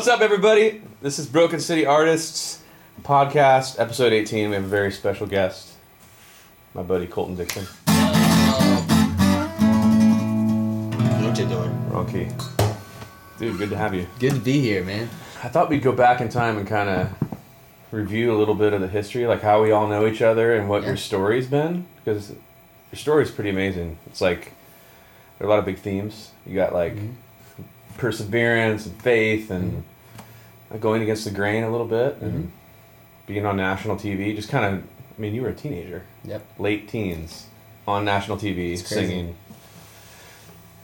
What's up, everybody? This is Broken City Artists podcast, episode 18. We have a very special guest, my buddy Colton Dixon. What you doing? Wrong key. Dude, good to have you. Good to be here, man. I thought we'd go back in time and kind of review a little bit of the history, like how we all know each other and what your story's been, because your story's pretty amazing. It's like there are a lot of big themes. You got like Mm-hmm. perseverance and faith and going against the grain a little bit and Mhm. being on national TV. Just kind of, I mean, you were a teenager, Yep. late teens, on national TV singing.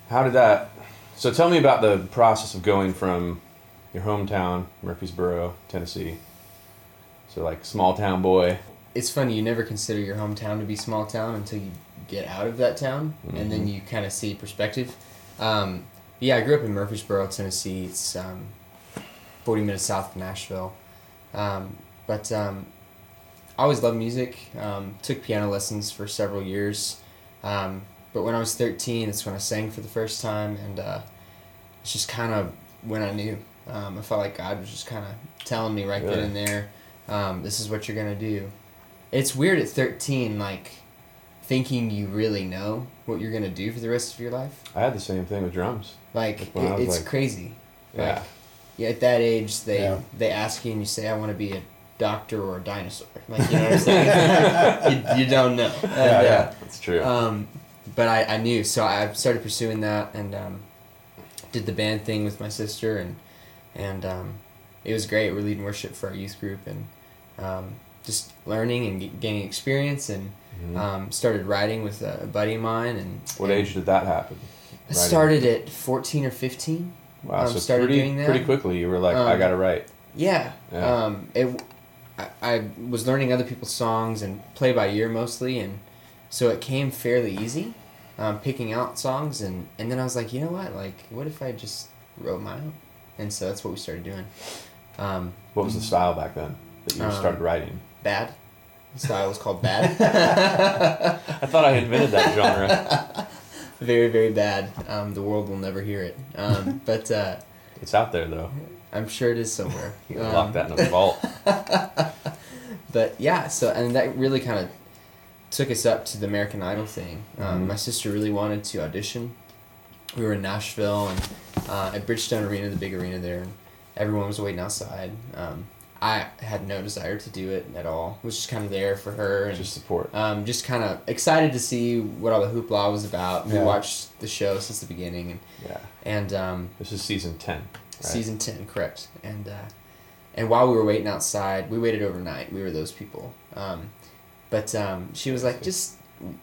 How did that? So tell me about the process of going from your hometown, Murfreesboro, Tennessee. So like small town boy. It's funny, you never consider your hometown to be small town until you get out of that town, and then Mhm. you kind of see perspective. Um, yeah, I grew up in Murfreesboro, Tennessee. It's um, 40 minutes south of Nashville. Um, but um, I always loved music. Um, took piano lessons for several years. Um, but when I was 13, that's when I sang for the first time, and uh, it's just kind of when I knew. Um, I felt like God was just kind of telling me right Really? then and there, um, this is what you're going to do. It's weird at 13, like, thinking you really know what you're going to do for the rest of your life. I had the same thing with drums. Like, Like it, it's like- crazy. Yeah. Like, yeah, at that age, they Yeah. they ask you and you say, "I want to be a doctor or a dinosaur." Like you know what I'm saying? you, you don't know. And, Yeah, yeah. That's true. Uh, um, but I, I knew, so I started pursuing that and um, did the band thing with my sister, and and um, it was great. We're leading worship for our youth group and um, just learning and g- gaining experience, and Mhm. um, started writing with a buddy of mine. And what and age did that happen? I started at fourteen or fifteen. Wow, um, so started pretty, doing that. pretty quickly you were like, I Um, gotta write. Yeah. Yeah. Um, it, I, I was learning other people's songs and play by ear mostly, and so it came fairly easy, um, picking out songs, and, and then I was like, you know what, like, what if I just wrote my own? And so that's what we started doing. Um, What was the style back then that you Um, started writing? bad. The style was called bad. I thought I invented that genre. very, very bad. Um, the world will never hear it. Um, but uh, It's out there though. I'm sure it is somewhere. You can Um, lock that in a vault. but yeah, so and that really kind of took us up to the American Idol thing. Um, Mhm. My sister really wanted to audition. We were in Nashville and uh, at Bridgestone Arena, the big arena there, and everyone was waiting outside. Um, I had no desire to do it at all. Was just kind of there for her and Just support. um, just kind of excited to see what all the hoopla was about. We Yeah. watched the show since the beginning and Yeah. and um, This is season ten. Right? Season ten, correct. And uh, and while we were waiting outside, we waited overnight. We were those people. Um, but um, she was like, just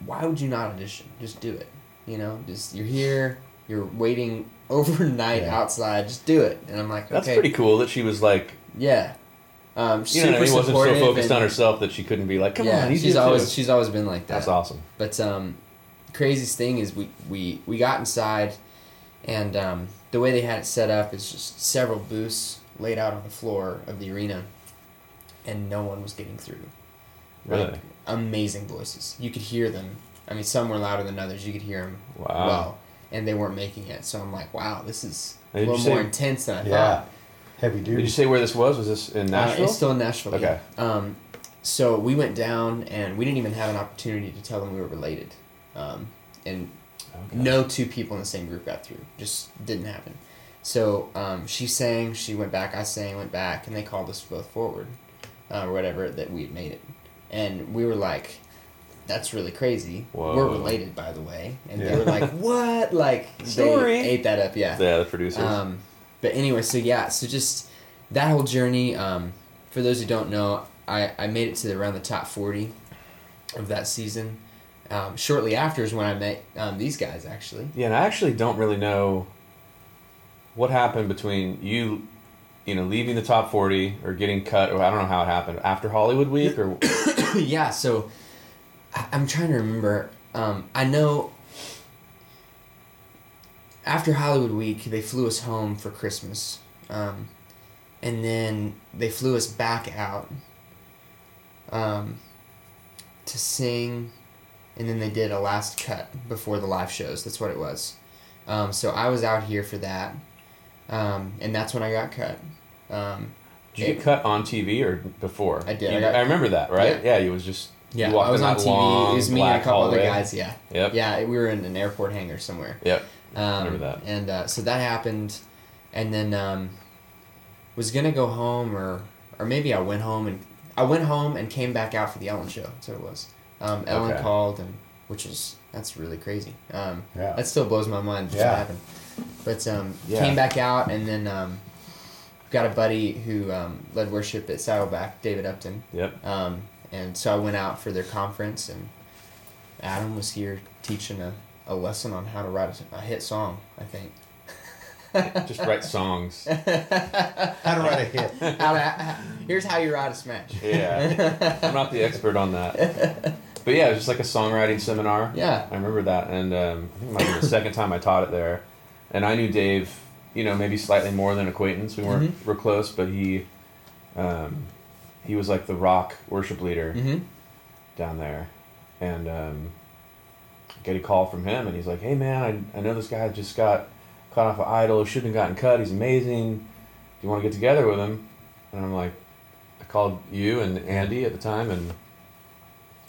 why would you not audition? Just do it. You know, just you're here. You're waiting overnight Yeah. outside. Just do it. And I'm like, That's pretty cool that she was like, yeah. Um, you know, she wasn't so focused and- on herself that she couldn't be like, come yeah, on, she's always too. she's always been like that. That's awesome. But um, craziest thing is we, we, we got inside, and um, the way they had it set up is just several booths laid out on the floor of the arena, and no one was getting through. Really? Like, amazing voices. You could hear them. I mean, some were louder than others. You could hear them Wow. well, and they weren't making it. So I'm like, wow, this is a little more say- intense than I Yeah. thought. Heavy Did you say where this was? Was this in Uh, Nashville? it's still in Nashville. Okay. Yeah. Um, so we went down, and we didn't even have an opportunity to tell them we were related. Um, and Okay. no two people in the same group got through. Just didn't happen. So um, she sang, she went back, I sang, went back, and they called us both forward, uh, or whatever, that we had made it. And we were like, that's really crazy. Whoa. We're related, by the way. And they were like, what? Like, Story. they ate that up, yeah. Yeah, the producers. Um, but anyway, so yeah, so just that whole journey. Um, for those who don't know, I, I made it to around the top forty of that season. Um, shortly after is when I met um, these guys actually. yeah, and I actually don't really know what happened between you, you know, leaving the top forty or getting cut, or I don't know how it happened after Hollywood Week, or yeah, so I, I'm trying to remember. Um, I know after Hollywood Week, they flew us home for Christmas. Um, and then they flew us back out um, to sing, and then they did a last cut before the live shows. That's what it was. Um, so I was out here for that. um, and that's when I got cut. Um, Did you get cut on TV or before? I did. You- I got- I remember that, right? Yeah, it was just. yeah, you I was on TV. long It was me and a couple other guys. Yeah, Yep. yeah, we were in an airport hangar somewhere. Yep. Um, Remember that. And uh, so that happened, and then um, was gonna go home, or or maybe I went home and I went home and came back out for the Ellen show. That's what it was. Um, Ellen Okay. called, and which is that's really crazy. Um, Yeah. That still blows my mind. Yeah. happened. But um, Yeah. came back out, and then um, got a buddy who um, led worship at Saddleback, David Upton. Yep. Um, and so I went out for their conference, and Adam was here teaching a, a lesson on how to write a, a hit song, I think. Just write songs. How to write a hit. How to, how- here's how you write a smash. Yeah. I'm not the expert on that. But yeah, it was just like a songwriting seminar. Yeah. I remember that, and um, I think it might be the second time I taught it there. And I knew Dave, you know, maybe slightly more than acquaintance. We weren't Mhm. real close, but he, um, he was like the rock worship leader Mm-hmm. down there, and um, I get a call from him, and he's like, "Hey man, I, I know this guy just got caught off of Idol. Shouldn't have gotten cut. He's amazing. Do you want to get together with him?" And I'm like, I called you and Andy at the time, and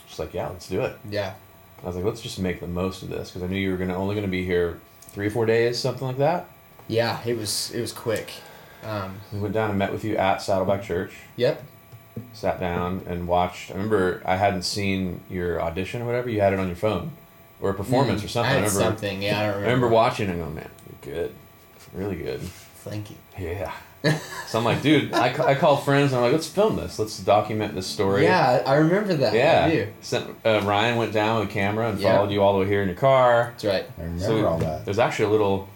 just like, "Yeah, let's do it." Yeah. I was like, let's just make the most of this because I knew you were gonna only gonna be here three or four days, something like that. Yeah, it was it was quick. Um, We went down and met with you at Saddleback Church, yep. sat down and watched. I remember I hadn't seen your audition or whatever. You had it on your phone or a performance Mm, or something. I I, remember. something. Yeah, I don't I remember. remember watching and going, man, you're good, really good. Thank you. Yeah. so I'm like, dude, I, ca- I called friends and I'm like, let's film this. Let's document this story. Yeah, I remember that. I Yeah. Sent, uh, Ryan went down with a camera and Yeah. followed you all the way here in your car. That's right. I remember So all that. There's actually a little,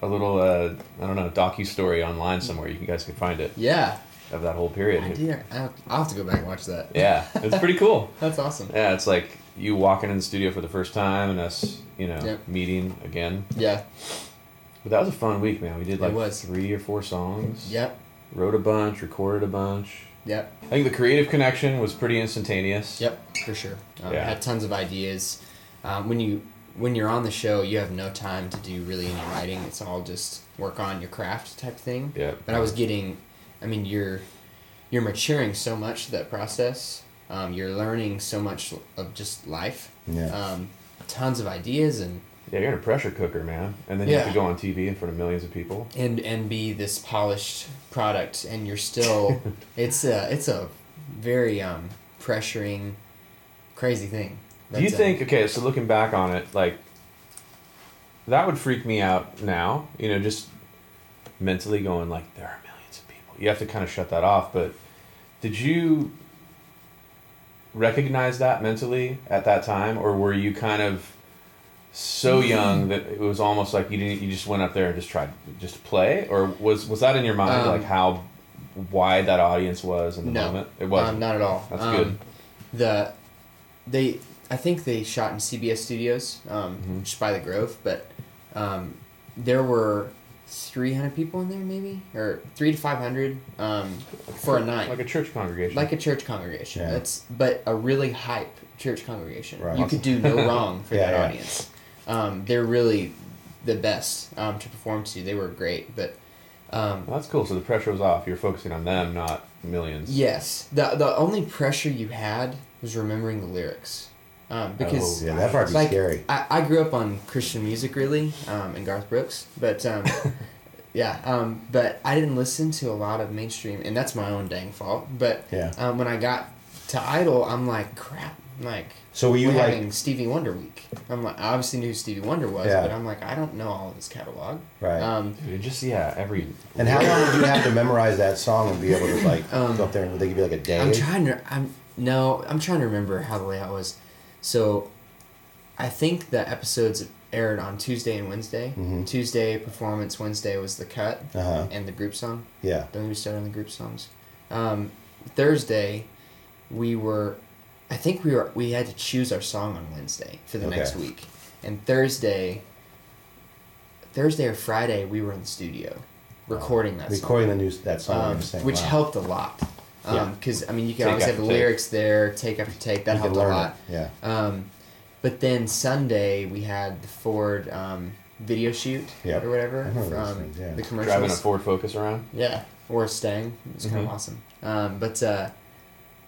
a little, uh, I don't know, docu story online somewhere. You guys can find it Yeah, of that whole period. I did. I'll I'll have to go back and watch that. Yeah, it's pretty cool. That's awesome. Yeah, it's like you walking in the studio for the first time and us, you know, Yep. meeting again. Yeah. But that was a fun week, man. We did like was. three or four songs. Yep. Wrote a bunch, recorded a bunch. Yep. I think the creative connection was pretty instantaneous. Yep, for sure. Um, Yeah. Had tons of ideas. Um, when you when you're on the show, you have no time to do really any writing. It's all just work on your craft type thing. Yep. But I was getting, I mean, you're you're maturing so much through that process. Um, you're learning so much of just life. Yeah. Um, tons of ideas and Yeah, you're in a pressure cooker, man. And then you have to go on TV in front of millions of people. and and be this polished product, and you're still. it's a it's a very um, pressuring, crazy thing. Do you uh, think okay? So looking back on it, like that would freak me out now. You know, just mentally going like there are millions of people. You have to kind of shut that off. But did you recognize that mentally at that time, or were you kind of so young that it was almost like you didn't? You just went up there and just tried just to play, or was was that in your mind Um, like how wide that audience was in the No. moment? It wasn't. Um, not at all. That's Um, good. The they I think they shot in CBS studios, um, Mhm. just by the Grove, but um, there were three hundred people in there, maybe or three to five hundred um, for a night, like a church congregation. like a church congregation. Yeah. That's but a really hype church congregation. Right. You could do no wrong for Yeah, that yeah. audience. Um, they're really the best um, to perform to. They were great, but. Um, Well, that's cool. So the pressure was off. You're focusing on them, not millions. Yes. The the only pressure you had was remembering the lyrics. Um, because Oh, Yeah, that part's like scary. I, I grew up on Christian music really, um, and Garth Brooks, but um, yeah, um, but I didn't listen to a lot of mainstream, and that's my own dang fault. But Yeah. um, when I got to Idol, I'm like, crap, I'm like. So were you we're like, having Stevie Wonder week? I'm like, I obviously knew who Stevie Wonder was, Yeah. but I'm like, I don't know all of his catalog. right? Um, Dude, just yeah, every. and how long would you have to memorize that song and be able to like Um, go up there and they give you like a day? I'm trying to. I'm no. I'm trying to remember how the layout was. So, I think the episodes aired on Tuesday and Wednesday. Mhm. Tuesday performance. Wednesday was the cut Uh huh. and the group song. Yeah. Don't get me started on the group songs. Um, Thursday, we were. I think we were. We had to choose our song on Wednesday for the Okay. next week, and Thursday. Thursday or Friday, we were in the studio, recording that song Recording the new that song. um, which wow. helped a lot. Yeah. Because I mean, you can Take always have the take. lyrics there, take after take. That You helped a lot. it. Yeah. Um, but then Sunday we had the Ford um, video shoot Yep. or whatever I remember those from things, yeah. the commercials. Driving a Ford Focus around. Yeah, or a staying. It's kind Mhm. of awesome. Um, but uh,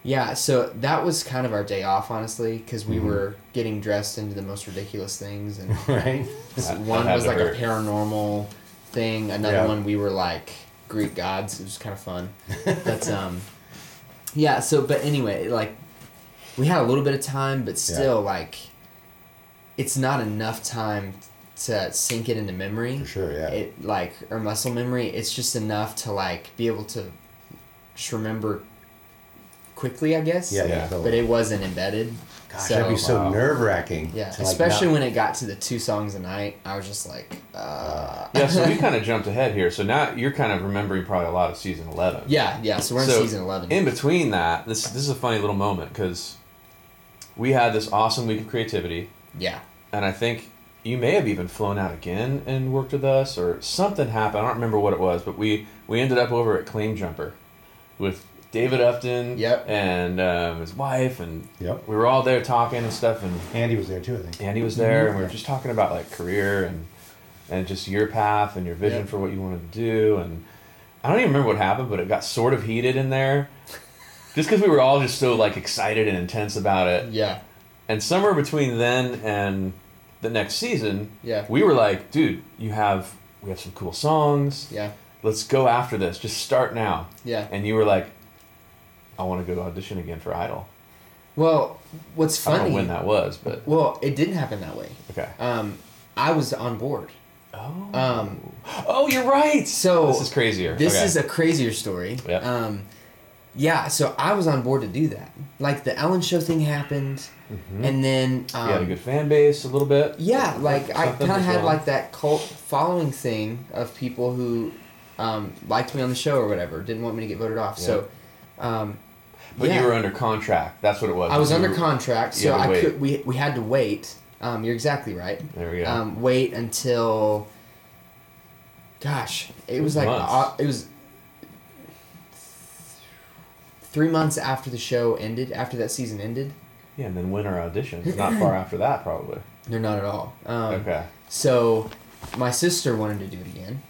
yeah, so that was kind of our day off, honestly, because we Mhm. were getting dressed into the most ridiculous things, and right? That- one was like hurt. a paranormal thing. Another Yeah. one we were like Greek gods. It was kind of fun. but um, yeah. So, but anyway, like we had a little bit of time, but still, like it's not enough time to sink it into memory For sure, yeah. it like or muscle memory it's just enough to like be able to just remember quickly i guess yeah, yeah, Yeah. totally. but it wasn't embedded Gosh, so- that'd be so Wow. nerve wracking. yeah especially when it got to the two songs a night i was just like uh Yeah, so we kind of jumped ahead here. So now you're kind of remembering probably a lot of season eleven. yeah yeah so we're in So, season 11 In between that, this this is a funny little moment because we had this awesome week of creativity, yeah and I think you may have even flown out again and worked with us, or something happened. I don't remember what it was, but we we ended up over at Claim Jumper with David Upton Yep. and um, his wife, and Yep. we were all there talking and stuff, and Andy was there too, I think. Andy was there, and we were just talking about like career and and just your path and your vision Yep. for what you wanted to do. And I don't even remember what happened, but it got sort of heated in there, just because we were all just so like excited and intense about it. yeah And somewhere between then and the next season, yeah we were like, dude, you have we have some cool songs. yeah Let's go after this. Just start now. yeah And you were like, I want to go audition again for Idol. well what's funny? I don't know when that was, but well it didn't happen that way okay. um i was on board Oh. um Oh, you're right. so this is crazier. This Okay. is a crazier story. Yep. Um, yeah, so I was on board to do that. Like the Ellen Show thing happened, Mhm. and then um, you had a good fan base, a little bit. yeah, like I kind of had wrong. like that cult following thing of people who um, liked me on the show or whatever, didn't want me to get voted off. So, um, But yeah. you were under contract. That's what it was. I was You under were- contract, so I wait. could. We we had to wait. Um, you're exactly right. There we go. Um, wait until. Gosh, it was like uh, it was three months after the show ended. After that season ended, yeah, and then winter auditions. Not far after that, probably. they're not at all. Um, okay. So, my sister wanted to do it again.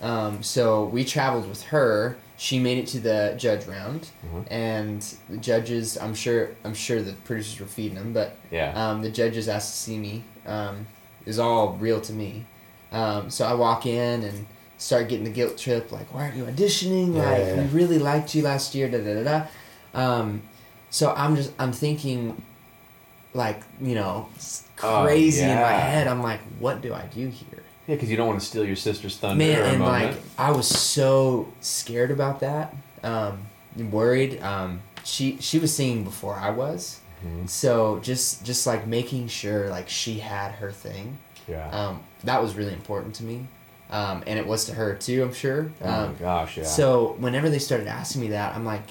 Um, so we traveled with her. She made it to the judge round, Mhm. and the judges. I'm sure. I'm sure the producers were feeding them, but Yeah. um, the judges asked to see me. Um, is all real to me. Um, so I walk in and start getting the guilt trip. Like, why aren't you auditioning? Yeah, like, yeah, yeah. we really liked you last year. Da da da da. Um, so I'm just I'm thinking, like you know, Oh, crazy in my head. I'm like, what do I do here? Yeah, because you don't want to steal your sister's thunder Man, and moment. like I was so scared about that, um, worried. Um, she she was singing before I was, Mhm. so just just like making sure like she had her thing. yeah. Um, that was really important to me, um, and it was to her too. I'm sure. oh my Um, gosh, yeah. So whenever they started asking me that, I'm like,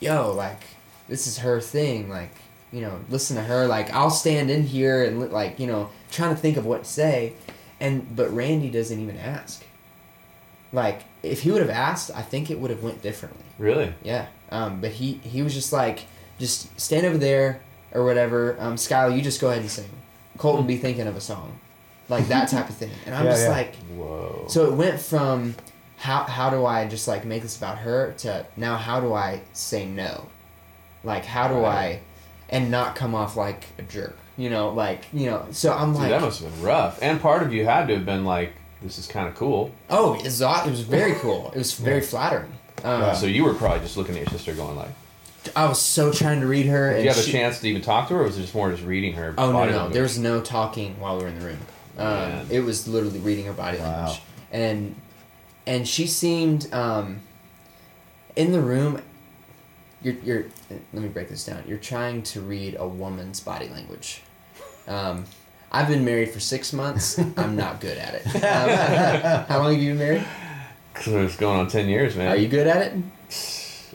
yo, like this is her thing. Like you know, listen to her. Like I'll stand in here and like you know trying to think of what to say, and but Randy doesn't even ask. Like if he would have asked, I think it would have went differently. really? Yeah. Um, but he he was just like, just stand over there or whatever. Um, Schyler, you just go ahead and sing. Colton be thinking of a song, like that type of thing. And I'm Yeah, just yeah. like, Whoa. so it went from how how do I just like make this about her to now how do I say no, like how do Right. I, and not come off like a jerk. You know, like you know. So I'm Dude, like, that must have been rough. And part of you had to have been like, this is kind of cool. oh, it's aw- it was very cool. It was very flattering. Um. So you were probably just looking at your sister going like, I was so trying to read her. did and you have a she- chance to even talk to her or was it just more just reading her Oh no, body no, language? there was no talking while we were in the room. Um, it was literally reading her body Wow. language, and and she seemed um, in the room. You're you're. Let me break this down. You're trying to read a woman's body language. Um, I've been married for six months. I'm not good at it. Um, how long have you been married? It's going on 10 years, man. Are you good at it?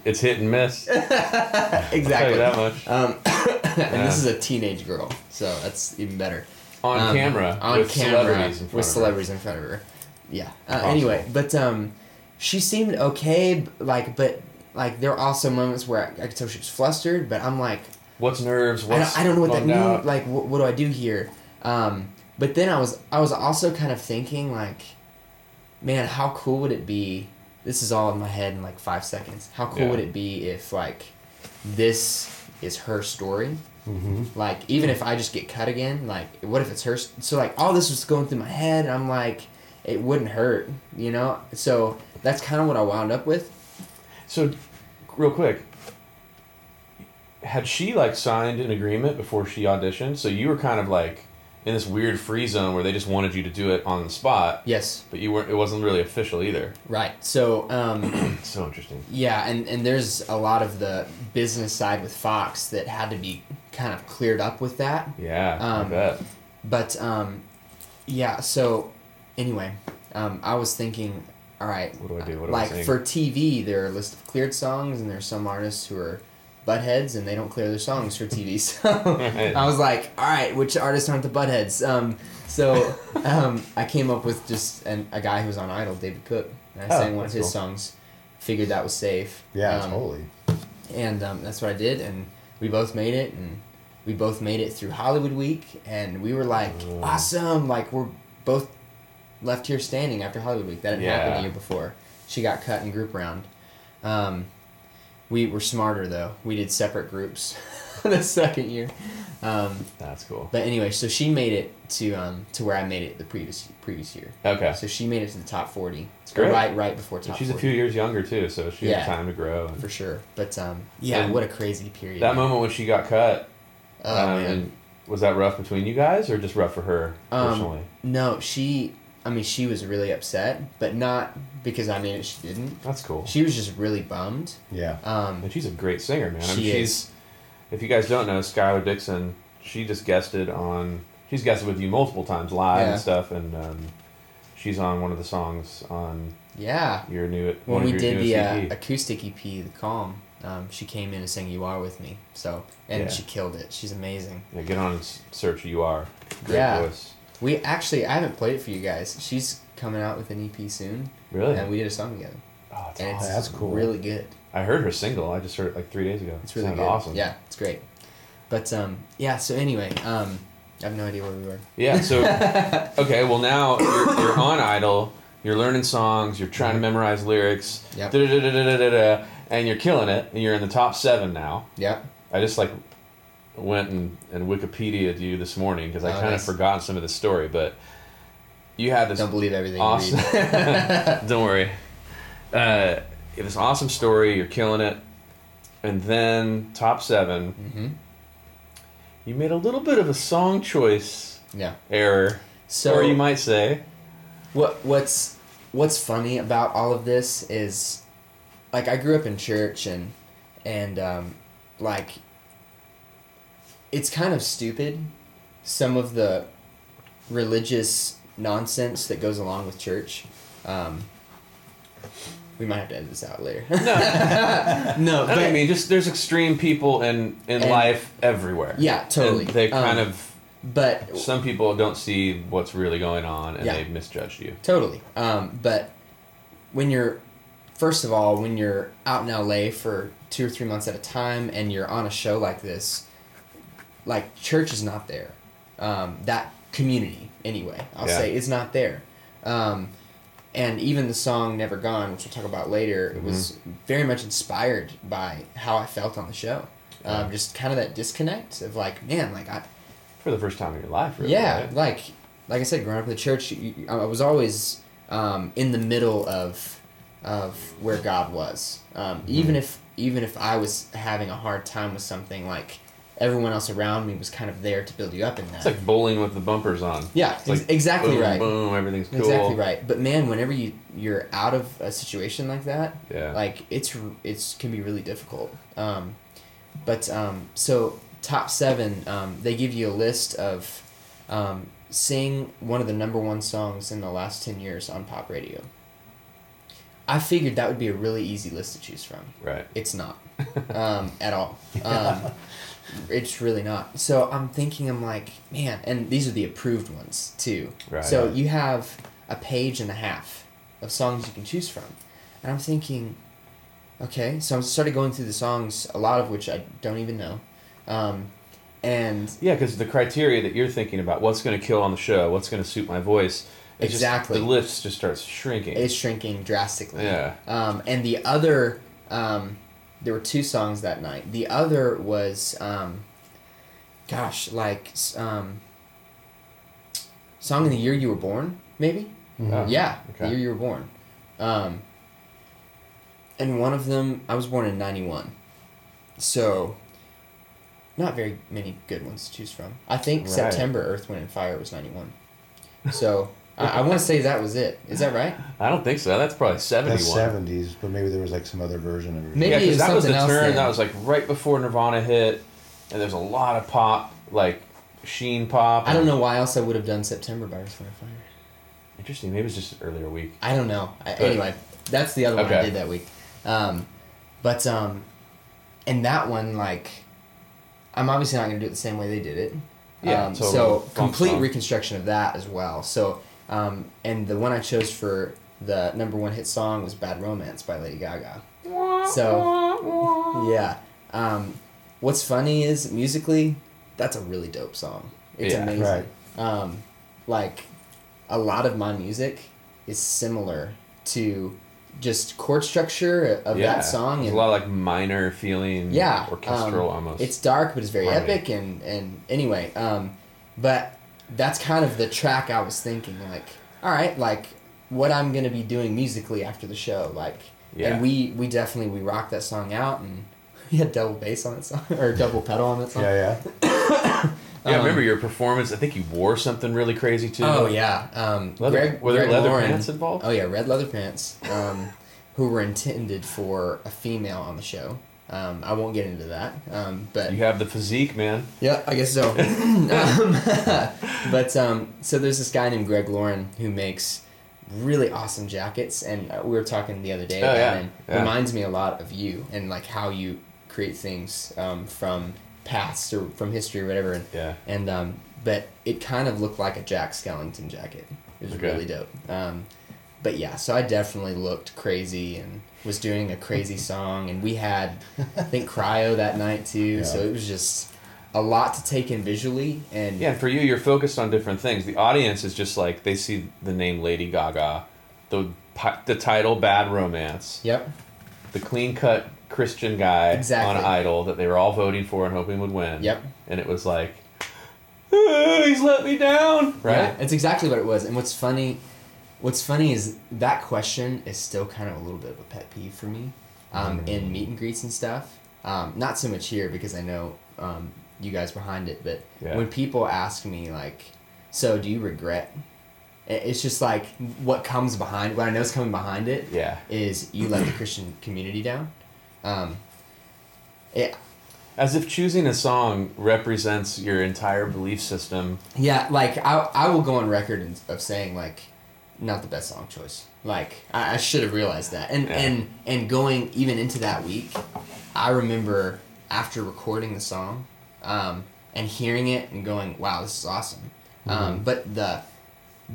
It's hit and miss. I'll tell you exactly. that much. Um, and Yeah. this is a teenage girl, so that's even better. On Um, camera. on with camera celebrities in front with of her. celebrities in front of her. Yeah. Uh, anyway, but um, she seemed okay. Like, but like there are also moments where I, I could tell she was flustered. But I'm like, What's nerves? I don't, I don't know what that means. Like, wh- what do I do here? Um, but then I was I was also kind of thinking like, man, how cool would it be? This is all in my head in like five seconds. How cool Yeah. would it be if like this is her story? Mm-hmm. Like even if I just get cut again, like what if it's her? s- So like all this was going through my head, and I'm like, it wouldn't hurt, you know. So that's kind of what I wound up with. So, real quick, had she like signed an agreement before she auditioned? So you were kind of like in this weird free zone where they just wanted you to do it on the spot, Yes, but you weren't. It wasn't really official either. right. So um, so interesting. yeah, and and there's a lot of the business side with Fox that had to be kind of cleared up with that. Yeah, I Um, bet. But um, yeah. So anyway, um, I was thinking, all right, What do I do? What do I like sing? for TV, there are a list of cleared songs, and there's some artists who are buttheads, and they don't clear their songs for TV. So I was like, all right, which artists aren't the buttheads? Um, so um, I came up with just an, a guy who was on Idol, David Cook, and I Oh, sang one of his cool. songs. Figured that was safe. Yeah, Um, totally. and um, that's what I did, and we both made it, and we both made it through Hollywood Week, and we were like, Ooh. awesome! Like we're both left here standing after Hollywood Week. That had happened Yeah. a year before. She got cut in group round. Um, we were smarter though. We did separate groups the second year. Um, That's cool. but anyway, so she made it to um, to where I made it the previous previous year. Okay. So she made it to the top forty. That's great. Right, right before And top. she's a few years younger too, so she Yeah. had time to grow. And for sure. But um, yeah, And what a crazy period. that man. moment when she got cut, Oh, um, man. was that rough between you guys, or just rough for her Um, personally? No, she. I mean, she was really upset, but not because I mean it. She didn't. That's cool. She was just really bummed. Yeah. Um, And she's a great singer, man. I mean, She she's. is. If you guys don't know, Schyler Dixon, she just guested on. She's guested with you multiple times live Yeah. and stuff, and um, she's on one of the songs on yeah. your new. When we did the uh, acoustic EP, The Calm, um, she came in and sang "You Are" with me. So and Yeah. she killed it. She's amazing. yeah, get on and search. You are. Great Yeah. voice. We actually, I haven't played it for you guys. She's coming out with an EP soon, Really? and we did a song together, oh, and awesome. that's cool. Really good. I heard her single. I just heard it like three days ago. It's really good. awesome. Yeah, it's great. But um, yeah. So anyway, um, I have no idea where we were. Yeah. So okay, well now you're, you're on Idol. You're learning songs. You're trying to memorize lyrics. Yep. da-da-da-da-da-da, And you're killing it. And you're in the top seven now. Yep. I just like went and, and Wikipedia'd you this morning because I Oh, kind of nice. forgotten some of the story, but you had this Don't believe everything awesome. you read. Don't worry. Uh, you have this awesome story. You're killing it, and then top seven. hmm You made a little bit of a song choice Yeah. error, So or you might say, What what's what's funny about all of this is like I grew up in church and and um, like it's kind of stupid some of the religious nonsense that goes along with church. Um, we might have to end this out later. no, no, I but don't mean just there's extreme people in in And- life everywhere. yeah, totally. And they kind Um, of but some people don't see what's really going on and Yeah. they misjudge you. Totally. Um, but when you're, first of all, when you're out in LA for two or three months at a time and you're on a show like this, like church is not there. Um, that community, anyway, I'll Yeah. say, is not there. Um, and even the song Never Gone, which we'll talk about later, it was Mm-hmm. very much inspired by how I felt on the show. Yeah. Um, just kind of that disconnect of like, man, like I, For the first time in your life, really. yeah, right? like like I said, growing up in the church, I was always um, in the middle of of where God was. Um, Even if even if I was having a hard time with something, like everyone else around me was kind of there to build you up in that. It's like bowling with the bumpers on. yeah, It's like exactly boom, right. Boom, everything's cool. Exactly right. But man, whenever you you're out of a situation like that, Yeah. like it's it's can be really difficult. Um, but um, so top seven, um, they give you a list of um, sing one of the number one songs in the last ten years on pop radio. I figured that would be a really easy list to choose from. Right. It's not um, at all. Um, it's really not. So I'm thinking, I'm like, man, and these are the approved ones too. Right. So you have a page and a half of songs you can choose from, and I'm thinking, okay. So I started going through the songs, a lot of which I don't even know, um, and Yeah, because the criteria that you're thinking about, what's going to kill on the show, what's going to suit my voice, it just- Exactly. the list just starts shrinking. it's shrinking drastically. Yeah. Um, and the other, um, there were two songs that night. The other was, um, gosh, like um, song in the year you were born, maybe. Oh, Yeah, the year you were born. Um, and one of them, I was born in '91, so not very many good ones to choose from. I think Right. September Earth, Wind and Fire was '91. So I, I want to say that was it. Is that right? I don't think so. That's probably 71. That's seventies, but maybe there was like some other version of it. Maybe yeah, it because was that was the something else turn. then. That was like right before Nirvana hit, and there's a lot of pop, like Sheen pop. I don't and- know why else I would have done September by Earth, Wind and Fire. Interesting. Maybe it was just earlier week. I don't know. I, But- anyway, that's the other one I Okay. did that week. Um, but um, and that one, like, I'm obviously not gonna do it the same way they did it. Yeah, Um, totally. so Funk complete song. reconstruction of that as well. So um, and the one I chose for the number one hit song was "Bad Romance" by Lady Gaga. So yeah. Um, what's funny is musically, that's a really dope song. It's Yeah. amazing. Right. Um, like a lot of my music is similar to just chord structure of yeah. that song There's and a lot of like minor feeling, yeah orchestral um, almost. it's dark but it's very harmony. epic and and anyway um but that's kind of the track i was thinking like all right like what i'm gonna be doing musically after the show like Yeah. and we we definitely we rocked that song out and we had double bass on that song or double pedal on that song Yeah, yeah. yeah, I um, remember your performance. I think you wore something really crazy too. Oh yeah, um, Leather- Greg, were there Greg leather Lauren- pants involved? Oh yeah, red leather pants, um, who were intended for a female on the show. Um, I won't get into that, um, but You have the physique, man. yeah, I guess so. um, but um, so there's this guy named Greg Lauren who makes really awesome jackets, and uh, we were talking the other day Oh, about yeah, it. And yeah. Reminds me a lot of you and like how you create things um, from past or from history or whatever. And Yeah. and um, but it kind of looked like a Jack Skellington jacket. It was Okay. really dope. But yeah, so I definitely looked crazy and was doing a crazy song, and we had I think cryo that night too. Yeah. So it was just a lot to take in visually, and Yeah, and for you, you're focused on different things. The audience is just like they see the name Lady Gaga, the the title Bad Romance, yep, the clean cut Christian guy Exactly. on Idol that they were all voting for and hoping would win. Yep. And it was like, "Ah, he's let me down, right? Yeah, it's exactly what it was. And what's funny, what's funny is that question is still kind of a little bit of a pet peeve for me, um, in meet and greets and stuff. Um, not so much here because I know um, you guys behind it, but Yeah. when people ask me like, "So do you regret?" It's just like what comes behind. What I know is coming behind it Yeah. is you let the Christian community down. Um, it, As if choosing a song represents your entire belief system. Yeah, like I, I will go on record of saying like, not the best song choice. Like I, I should have realized that, and Yeah. and and going even into that week, I remember after recording the song, um, and hearing it and going, wow, this is awesome. Um, but the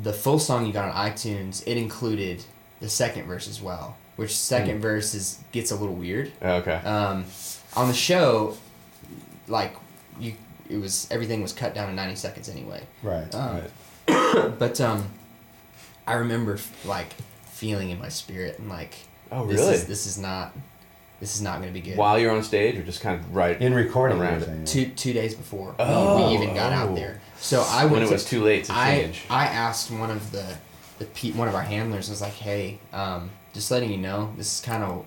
the full song you got on iTunes, it included the second verse as well, which second verse is gets a little weird. Okay. Um, on the show, like you, it was everything was cut down to ninety seconds anyway. Right. Um, right. But um, I remember like feeling in my spirit and like, Oh, this really? is this is not, this is not gonna be good. While you're on stage, or just kind of right In recording, around it. Two two days before we- Oh, we even got out oh. there, so I went when it to- was too late to I change. I asked one of the the pe- one of our handlers was like, hey, um, just letting you know, this is kind of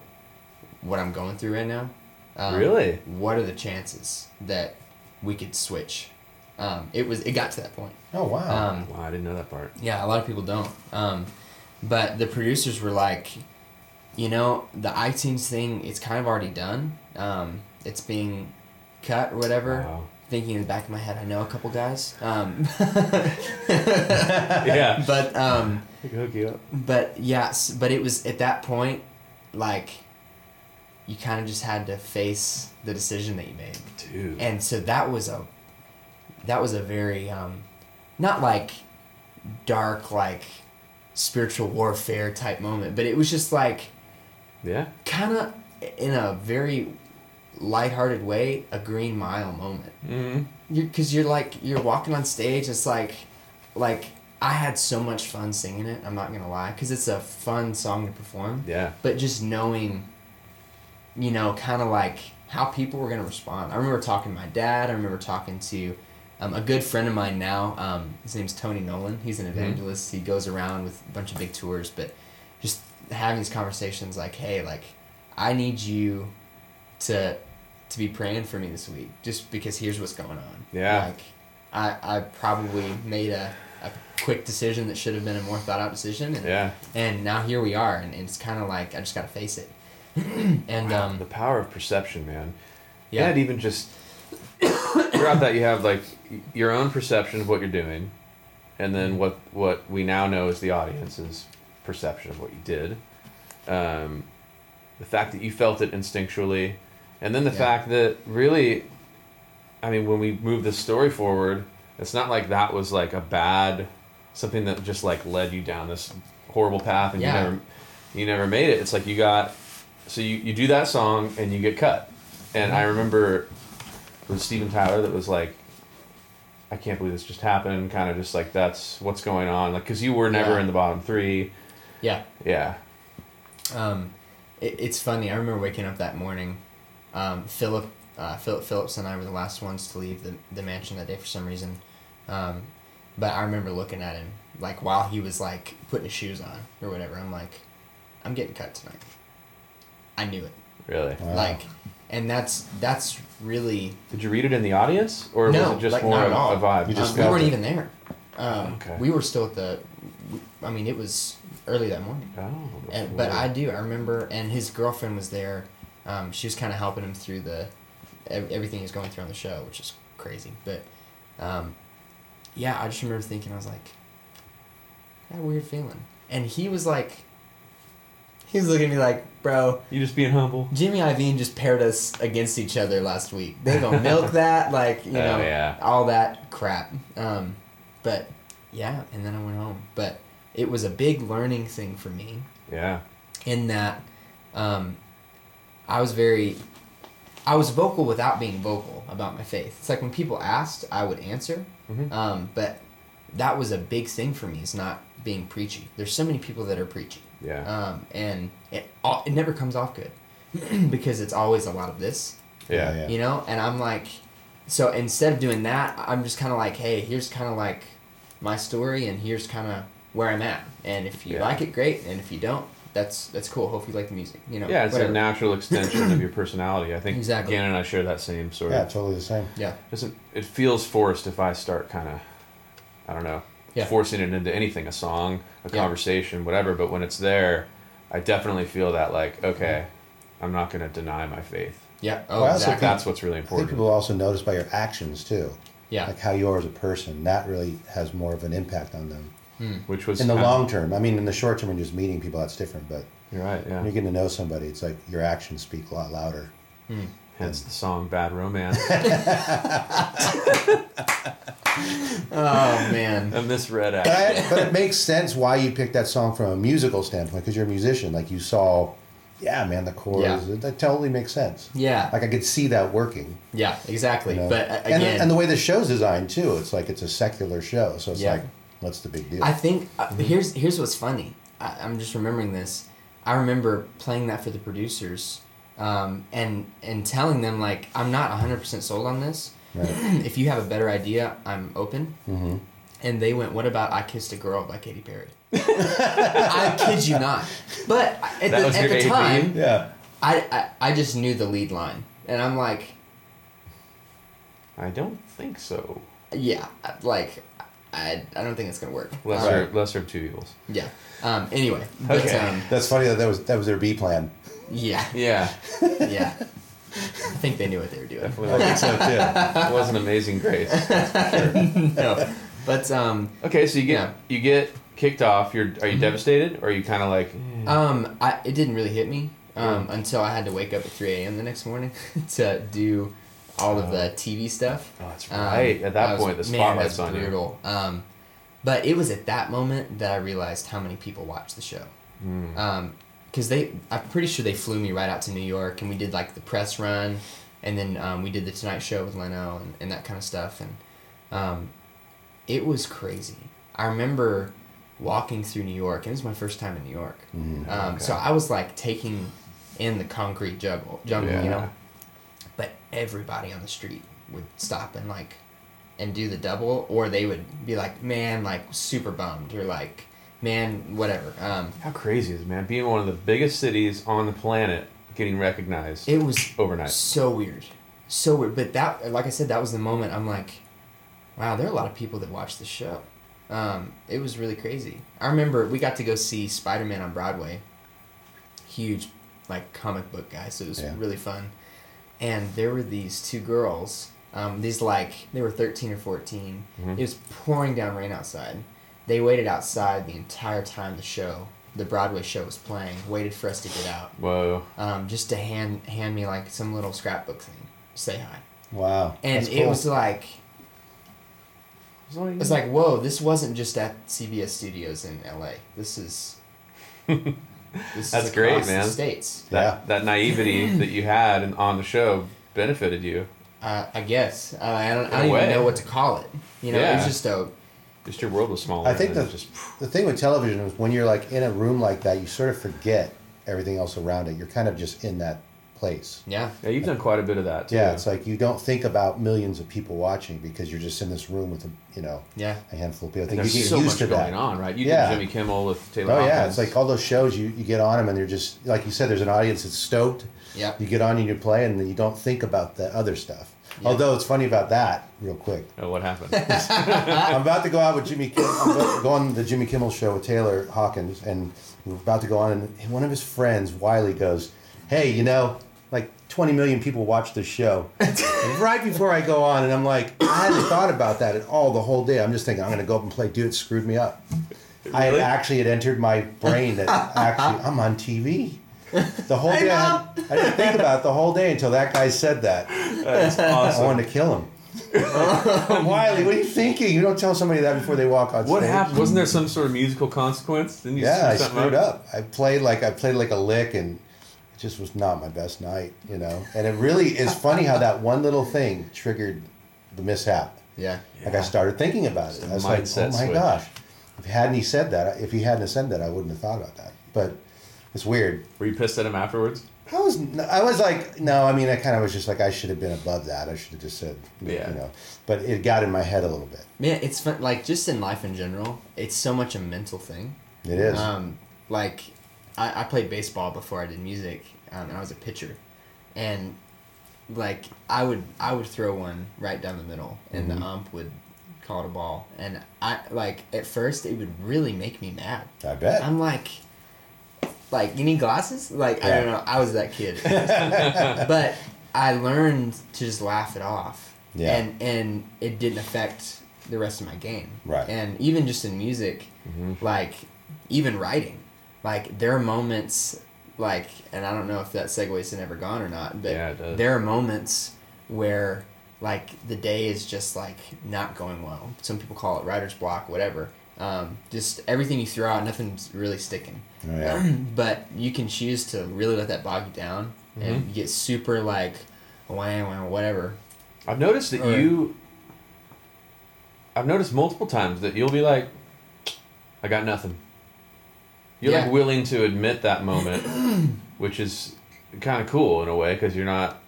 what I'm going through right now. Um, Really? What are the chances that we could switch? Um, it was it got to that point. Oh wow. Um, wow, I didn't know that part. yeah, a lot of people don't. Um, but the producers were like, you know, the iTunes thing, it's kind of already done. Um, it's being cut or whatever. Wow. Thinking in the back of my head, I know a couple guys. Um, Yeah. But um, I can hook you up. but yes, but it was at that point, like, you kind of just had to face the decision that you made Dude. and so that was a that was a very um not like dark like spiritual warfare type moment but it was just like yeah. kind of in a very lighthearted way a Green Mile moment. Mm-hmm. You because you're like you're walking on stage. It's like, like I had so much fun singing it. I'm not gonna lie, because it's a fun song to perform. Yeah. But just knowing, you know, kind of like how people were gonna respond. I remember talking to my dad. I remember talking to. Um, a good friend of mine now, um, his name's Tony Nolan. He's an evangelist. He goes around with a bunch of big tours, but just having these conversations like, hey, like, I need you to to be praying for me this week, just because here's what's going on. Yeah. Like, I I probably made a, a quick decision that should have been a more thought out decision, and Yeah. and now here we are, and, it's kind of like I just gotta face it. and Wow, um, the power of perception, man. yeah, And even just throughout that, you have like your own perception of what you're doing, and then what what we now know is the audience's perception of what you did. Um, the fact that you felt it instinctually, and then the Yeah. fact that really, I mean, when we move the story forward, it's not like that was like a bad something that just like led you down this horrible path and Yeah. you never you never made it. It's like you got so you, you do that song and you get cut. And I remember it was Steven Tyler that was like, I can't believe this just happened. Kind of just like that's what's going on. Like because you were never Yeah. in the bottom three. yeah. Yeah. Um, it, it's funny. I remember waking up that morning. Um, Philip, uh, Philip Phillips and I were the last ones to leave the, the mansion that day for some reason. Um, but I remember looking at him like while he was like putting his shoes on or whatever. I'm like, I'm getting cut tonight. I knew it. Really. Wow. Like, and that's that's really Did you read it in the audience, or No, was it just like, more not of at all. a vibe? You just um, we weren't it. even there. Um, Okay. We were still at the. I mean, it was early that morning. Oh. And, but. I do. I remember, and his girlfriend was there. Um, she was kind of helping him through the ev- everything he's going through on the show, which is crazy. But um, yeah, I just remember thinking, I was like, I had a weird feeling, and he was like, he was looking at me like, bro, You just being humble. Jimmy Iovine just paired us against each other last week. They gonna milk that, like you Oh, know, yeah. all that crap. Um, but yeah, and then I went home. But it was a big learning thing for me Yeah. in that um, I was very, I was vocal without being vocal about my faith. It's like when people asked, I would answer, Mhm. um, but that was a big thing for me. Is not being preachy. There's so many people that are preachy, Yeah. um, and it it never comes off good because it's always a lot of this, yeah. yeah. you know. And I'm like, so instead of doing that, I'm just kind of like, hey, here's kind of like my story, and here's kind of where I'm at. And if you Yeah. like it, great. And if you don't, that's that's cool. Hope you like the music. You know. Yeah, it's whatever. a natural extension of your personality. I think Exactly. Gannon and I share that same sort Yeah, of. totally the same. Yeah. Doesn't it feels forced if I start kind of, I don't know, Yeah. forcing it into anything, a song, a Yeah. conversation, whatever. But when it's there, I definitely feel that like, okay, mm-hmm. I'm not going to deny my faith. Yeah. Oh, Well, I also exactly. that's what's really important. I think important. people also notice by your actions too, Yeah. like how you are as a person. That really has more of an impact on them hmm. Which was in the kind of- long term. I mean, in the short term, when you're just meeting people, that's different. But You're right. Yeah. when you're getting to know somebody, it's like your actions speak a lot louder. Hmm. Hence the song "Bad Romance." Oh man. a misread But, act. I, but it makes sense why you picked that song from a musical standpoint because you're a musician. Like you saw, yeah, man, the chorus. Yeah. It, that totally makes sense. Yeah. Like I could see that working. Yeah. Exactly. you know? But uh, and, again, and the way the show's designed too, it's like it's a secular show. So it's Yeah. like, what's the big deal? I think uh, here's here's what's funny. I, I'm just remembering this. I remember playing that for the producers, um, and and telling them like I'm not 100 percent sold on this. Right. if you have a better idea, I'm open. Mhm. And they went, "What about I Kissed a Girl by Katy Perry?" I kid you not. But at That the, at the time, yeah. I, I I just knew the lead line, and I'm like, I don't think so. yeah, like I I don't think it's gonna work. Lesser, Right. lesser of two evils. Yeah. Um. Anyway. But, Okay. Um, That's funny that that was that was their B plan. Yeah. Yeah, Yeah. I think they knew what they were doing. definitely. I think so too. It was an amazing grace. no. But um Okay, so you get Yeah. you get kicked off. You're are you devastated or are you kind of like eh, um I it didn't really hit me um until I had to wake up at 3 a.m. the next morning to do all of the TV stuff. oh that's Um, right at that was- point the spotlight's that's on you. brutal. Um, but it was at that moment that I realized how many people watch the show. Mm. Um, because they, I'm pretty sure they flew me right out to New York, and we did like the press run. and then um, we did the Tonight Show with Leno and, and that kind of stuff, and um, it was crazy. I remember walking through New York, and it was my first time in New York. Mhm. Um, So I was like taking in the concrete jungle, jungle, you know. But everybody on the street would stop and like, and do the double, or they would be like, "Man, like super bummed," or like, "Man, whatever." Um, How crazy is it, man? Being one of the biggest cities on the planet, getting recognized it was overnight. so weird, so weird. But that, like I said, that was the moment. I'm like, wow, there are a lot of people that watch this show. Um, it was really crazy. I remember we got to go see Spider Man on Broadway. Huge, like comic book guy, so it was Yeah. really fun. And there were these two girls. Um, these like they were thirteen or 14 Mhm. It was pouring down rain outside. They waited outside the entire time the show, the Broadway show was playing. Waited for us to get out, Whoa. um, just to hand hand me like some little scrapbook thing, say hi. Wow. And That's it cool. was like It's it's like, whoa, this wasn't just at CBS Studios in LA. This is. This That's is great, man. The states, that, Yeah. that naivety that you had in, on the show benefited you. uh, I guess. Uh, I don't. In I a don't even know what to call it. You know, it was just a. Just your world was smaller. I think the, just the thing with television is when you're like in a room like that, you sort of forget everything else around it. You're kind of just in that place. Yeah. yeah, you've done quite a bit of that too. Yeah, it's like you don't think about millions of people watching because you're just in this room with a you know Yeah. a handful of people. I And think there's you get so used much to going that. on, right? You Yeah. did Jimmy Kimmel with Taylor. Oh yeah, Hawkins. it's like all those shows you, you get on them and they're just like you said. There's an audience that's stoked. Yeah. You get on and you play and then you don't think about the other stuff. Yeah. Although it's funny about that, real quick. oh, what happened? I'm about to go out with Jimmy. Kim, I'm about to go on the Jimmy Kimmel show with Taylor Hawkins, and we're about to go on. And one of his friends, Wiley, goes, "Hey, you know, like 20 million people watch this show." right before I go on, and I'm like, I hadn't thought about that at all the whole day. I'm just thinking, I'm going to go up and play. Dude, it screwed me up. I had actually had entered my brain that actually I'm on TV. The whole day, I, had, I didn't think about it the whole day until that guy said that. That's I awesome. wanted to kill him. Wiley, what are you thinking? You don't tell somebody that before they walk on What stage. happened? Wasn't there some sort of musical consequence? Didn't you Yeah, I screw something screwed up. I played like I played like a lick, and it just was not my best night, you know. And it really is funny how that one little thing triggered the mishap. Yeah. Like I started thinking about it. It's a I was like, mindset oh my switch. gosh, if hadn't he said that, if he hadn't said that, I wouldn't have thought about that. But it's weird. Were you pissed at him afterwards? I was, I was like, no, I mean, I kind of was just like, I should have been above that. I should have just said, Yeah. you know. But it got in my head a little bit. Man, it's fun. Like just in life in general, it's so much a mental thing. It is. Um, like, I, I played baseball before I did music, um, and I was a pitcher, and like I would I would throw one right down the middle, and Mhm. the ump would call it a ball, and I like at first it would really make me mad. I bet. I'm like, like you need glasses? Like I don't know. I was that kid, but I learned to just laugh it off. Yeah. And and it didn't affect the rest of my game. Right. And even just in music, Mhm. like even writing, like there are moments like, and I don't know if that segues to Never Gone or not, but Yeah, there are moments where like the day is just like not going well. Some people call it writer's block, whatever. Um, just everything you throw out, nothing's really sticking. Oh, yeah. but you can choose to really let that bog you down and Mhm. you get super like wham wham whatever. I've noticed that Or- you. I've noticed multiple times that you'll be like, "I got nothing." You're Yeah. like willing to admit that moment, which is kind of cool in a way because you're not.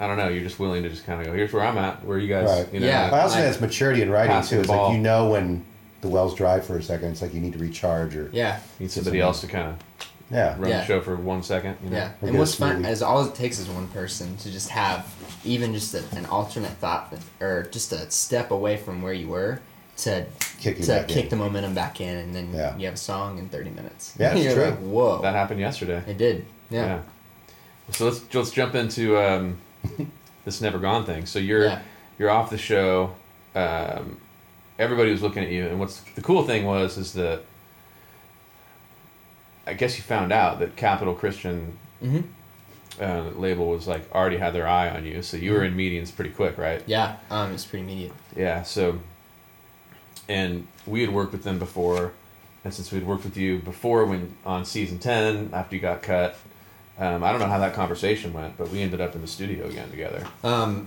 I don't know. You're just willing to just kind of go. Here's where I'm at. Where you guys? Right. You know, Yeah. I also I- think that's maturity in writing Passing too. the It's like you know when the well's dry for a second. It's like you need to recharge or Yeah, need somebody else to kind of yeah. run Yeah. the show for one second. You know? yeah. Or And what's fun is all it takes is one person to just have even just a, an alternate thought or just a step away from where you were to Kick to kick in. the momentum back in, and then Yeah. you have a song in thirty minutes. Yeah, it's You're true. like, whoa, That happened yesterday. it did. Yeah. Yeah. So let's let's jump into um, this never gone thing. So you're Yeah. you're off the show. Um, everybody was looking at you, and what's the cool thing was is that I guess you found out that Capitol Christian hmm uh, label was like already had their eye on you, so you were in meetings pretty quick, right? Yeah. Um, it's pretty immediate. Yeah. So, and we had worked with them before, and since we'd worked with you before when on season ten after you got cut, Um, I don't know how that conversation went, but we ended up in the studio again together. Um,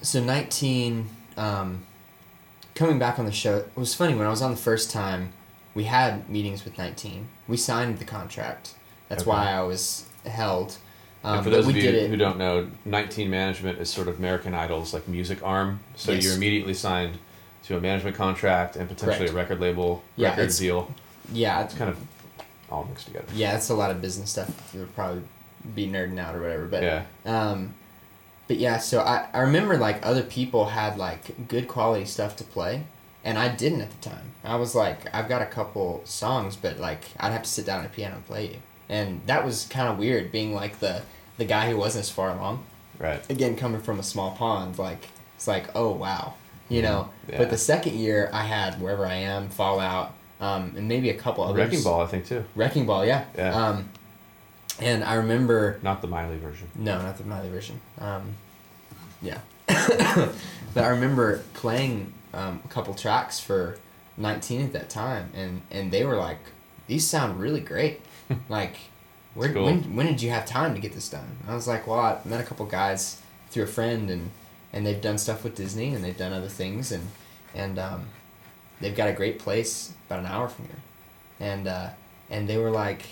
so 19, um, coming back on the show, it was funny when I was on the first time, we had meetings with 19. We signed the contract. That's Okay. why I was held. Um, and for those of you who don't know, 19 Management is sort of American Idol's like music arm. So Yes. you're immediately signed to a management contract and potentially Correct. a record label, Yeah, record it's- deal. yeah, It's kind of all mixed together. yeah, it's a lot of business stuff. You'll probably be nerding out or whatever. But Yeah. Um, but yeah, so I, I remember like other people had like good quality stuff to play, and I didn't at the time. I was like, I've got a couple songs, but like I'd have to sit down at a piano and play you, and that was kind of weird being like the the guy who wasn't as far along. Right. Again, coming from a small pond, like it's like oh wow, you know. Yeah. But the second year, I had wherever I am, Fallout, um, and maybe a couple others. Wrecking Ball, I think too. Wrecking Ball, yeah. Yeah. Um, and I remember Not the Miley version. no, not the Miley version. Um, yeah, but I remember playing um, a couple tracks for nineteen at that time, and and they were like, "These sound really great." like, where cool. when when did you have time to get this done? I was like, "Well, I met a couple guys through a friend, and and they've done stuff with Disney, and they've done other things, and and um, they've got a great place about an hour from here, and uh, and they were like,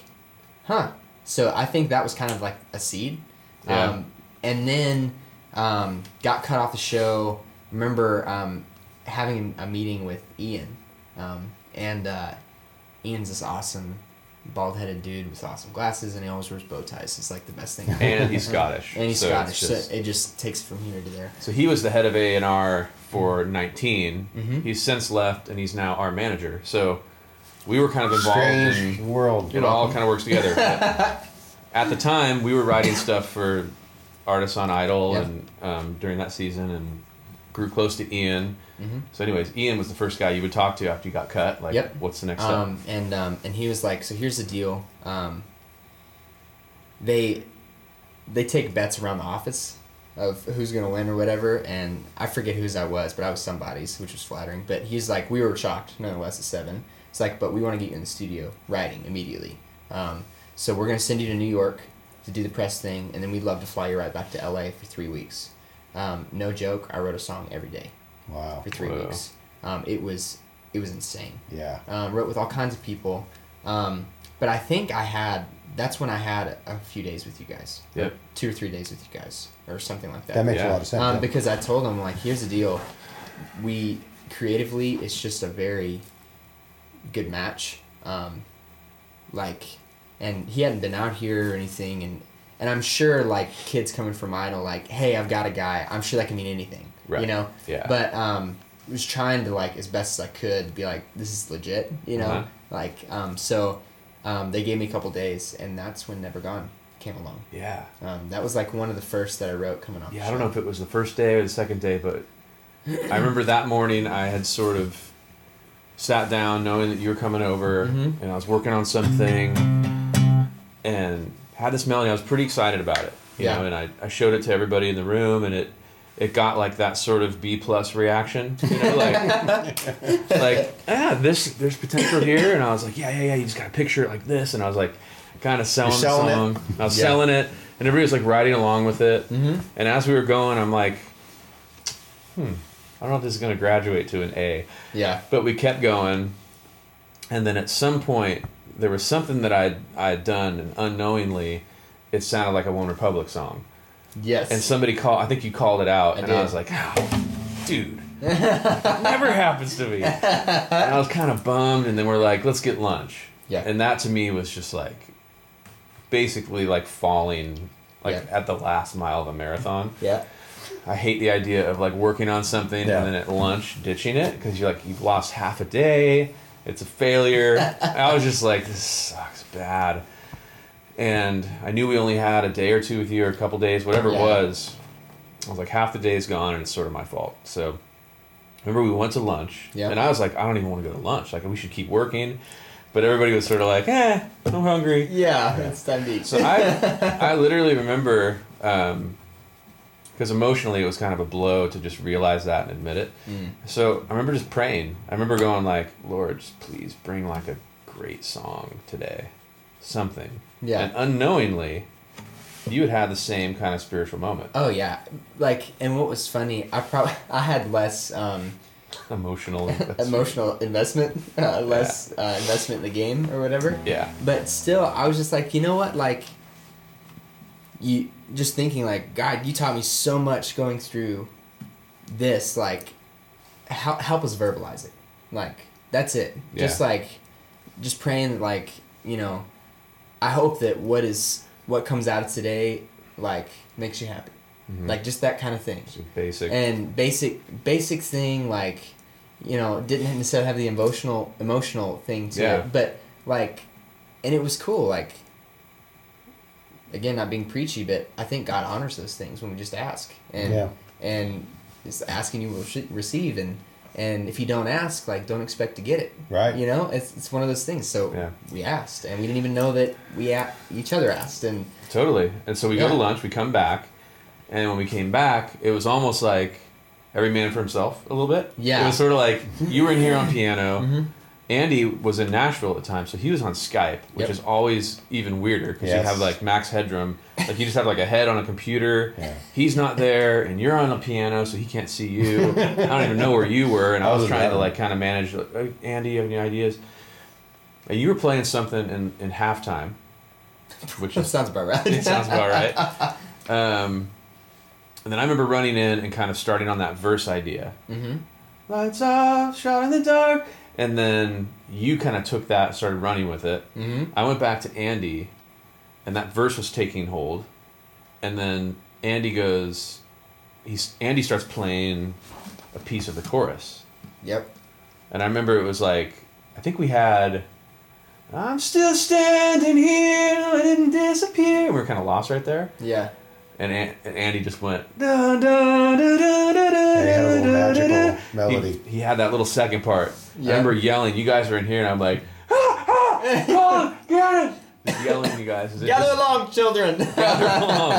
huh. So I think that was kind of like a seed. Yeah. Um, and then um, got cut off the show. Remember um, having a meeting with Ian, um, and uh, Ian's this awesome bald headed dude with awesome glasses, and he always wears bow ties. It's like the best thing. And he's Scottish. and he's so Scottish, just- so it just takes from here to there. So he was the head of A and R for 19. Mhm. He's since left, and he's now our manager. So we were kind of involved Strange in. world. It all kind of works together. At the time, we were writing stuff for artists on Idol, and um, during that season, and grew close to Ian. Mhm. So, anyways, Ian was the first guy you would talk to after you got cut. Like, Yep. what's the next step? Um, and um, and he was like, so here's the deal. Um, they they take bets around the office of who's gonna win or whatever, and I forget whose I was, but I was somebody's, which was flattering. But he's like, we were shocked, nonetheless, at seven. It's like, but we want to get you in the studio writing immediately. Um, so we're gonna send you to New York to do the press thing, and then we'd love to fly you right back to LA for three weeks. Um, no joke, I wrote a song every day Wow. for three Whoa. weeks. Um, it was it was insane Yeah. um, wrote with all kinds of people. Um, but I think I had that's when I had a few days with you guys. Yep. Two or three days with you guys, or something like that. That makes Yeah. a lot of sense. um, because I told them like, here's the deal. We creatively, it's just a very good match. Um, like, and he hadn't been out here or anything, and and I'm sure like kids coming from Idol, like, hey, I've got a guy. I'm sure that can mean anything. Right. You know. Yeah. But um, was trying to like as best as I could be like, this is legit. You know. Uh-huh. Like um, so, um, they gave me a couple days, and that's when Never Gone came along. yeah. Um, that was like one of the first that I wrote coming off. Yeah, I don't know if it was the first day or the second day, but I remember that morning I had sort of sat down knowing that you were coming over Mhm. and I was working on something and had this melody. I was pretty excited about it. You Yeah. know, and I, I showed it to everybody in the room and it it got like that sort of B plus reaction. You know, like like, ah, this there's potential here and I was like, Yeah, yeah, yeah, you just gotta picture it like this and I was like kinda selling, selling the it. I was Yeah. selling it and everybody was like riding along with it. Mhm. And as we were going, I'm like, hmm, I don't know if this is going to graduate to an A. Yeah. But we kept going. And then at some point, there was something that I'd, I'd done, and unknowingly, it sounded like a OneRepublic song. Yes. And somebody called, I think you called it out, I and did. I was like, oh, dude, never happens to me. and I was kind of bummed, and then we're like, let's get lunch. Yeah. And that to me was just like, basically like falling, like Yeah. at the last mile of a marathon. yeah. I hate the idea of like working on something Yeah. and then at lunch ditching it because you're like you've lost half a day. It's a failure. I was just like this sucks bad, and I knew we only had a day or two with you or a couple days, whatever Yeah. it was. I was like half the day's gone and it's sort of my fault. So remember we went to lunch Yeah. and I was like I don't even want to go to lunch. Like we should keep working, but everybody was sort of like eh I'm hungry. Yeah. It's time to eat. So I, I literally remember, because emotionally it was kind of a blow to just realize that and admit it. Mm. So I remember just praying. I remember going like, Lord, just please bring like a great song today, something. Yeah. And unknowingly, you had had the same kind of spiritual moment, Oh yeah, like and what was funny, I probably I had less um, emotional, emotional investment, uh, less uh, investment in the game or whatever. Yeah, But still, I was just like, you know what, like. You just thinking like God, you taught me so much going through this. Like, help help us verbalize it. Like that's it. Just like, just praying like you know, I hope that what is what comes out of today like makes you happy. Mhm. Like just that kind of thing. Basic. And basic basic thing like, you know, didn't necessarily have the emotional emotional thing to Yeah. it, but like, and it was cool. Like, again, not being preachy, but I think God honors those things when we just ask, and Yeah. and just asking you will receive, and and if you don't ask, like, don't expect to get it. Right. You know, it's it's one of those things. So Yeah. we asked, and we didn't even know that we a- each other asked, and Totally. And so we go to lunch, we come back, and when we came back, it was almost like every man for himself a little bit. Yeah. It was sort of like you were in here on piano. Mhm. Andy was in Nashville at the time, so he was on Skype, which Yep. is always even weirder because you have like max headroom. Like you just have like a head on a computer. Yeah. He's not there, and you're on a piano, so he can't see you. I don't even know where you were, and I I was was trying to like kind of manage. Like, "Hey, Andy, you have any ideas? And you were playing something in in halftime, which is sounds about right. it sounds about right. Um, and then I remember running in and kind of starting on that verse idea. mm-hmm. Lights off, shot in the dark. And then you kind of took that, and started running with it. Mm-hmm. I went back to Andy, and that verse was taking hold. And then Andy goes, he's Andy starts playing a piece of the chorus. Yep. And I remember it was like, I think we had, I'm still standing here, I didn't disappear. We were kind of lost right there. Yeah. And, An- and Andy just went, They had a little dun, dun, magical melody. He, he had that little second part. Yeah. I remember yelling, you guys were in here, and I'm like, ah, ah, come on, get it. Just yelling at you guys. As it Gather just- along, children. gather along.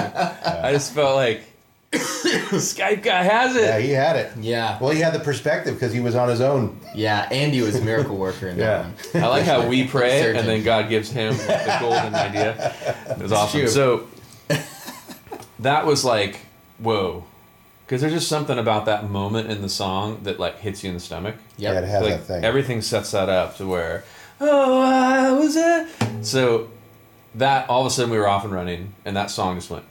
I just felt like, Skype guy has it. Yeah, he had it. yeah. Well, he had the perspective because he was on his own. Yeah, Andy was a miracle worker in that Yeah. one. I like how we pray and then God gives him the golden idea. It was awesome. true. So that was like, whoa. Because there's just something about that moment in the song that like hits you in the stomach. Yep. Yeah, it has like that thing. everything sets that up to where, oh, I was it. So that all of a sudden we were off and running, and that song just went.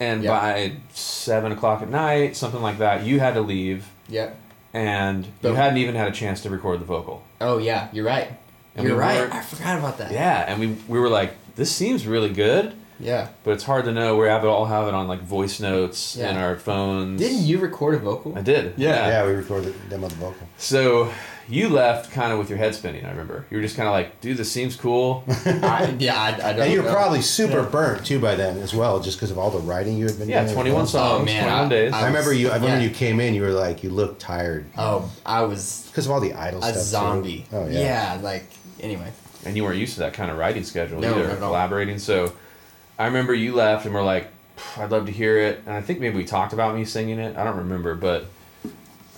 And Yep. by seven o'clock at night, something like that, you had to leave, Yep. and you hadn't even had a chance to record the vocal. Oh yeah, you're right. And you're we right. weren't- I forgot about that. Yeah, and we we were like, this seems really good, Yeah. but it's hard to know. We have it all have it on like voice notes Yeah. in our phones. Didn't you record a vocal? I did. Yeah. Yeah, we recorded demo the vocal. So you left kind of with your head spinning. I remember you were just kind of like, dude, this seems cool. I, yeah, I, I don't And you're know. probably super Yeah. burnt too by then as well, just because of all the writing you had been yeah, doing. twenty one songs, Oh, man, twenty one I- days. I remember you. I remember Yeah. you came in. You were like, you looked tired Oh, I was because of all the idol a stuff. too. zombie. Oh yeah. Yeah, like anyway. and you weren't used to that kind of writing schedule No, either, not at all. collaborating. So I remember you left, and we're like, I'd love to hear it. And I think maybe we talked about me singing it. I don't remember, but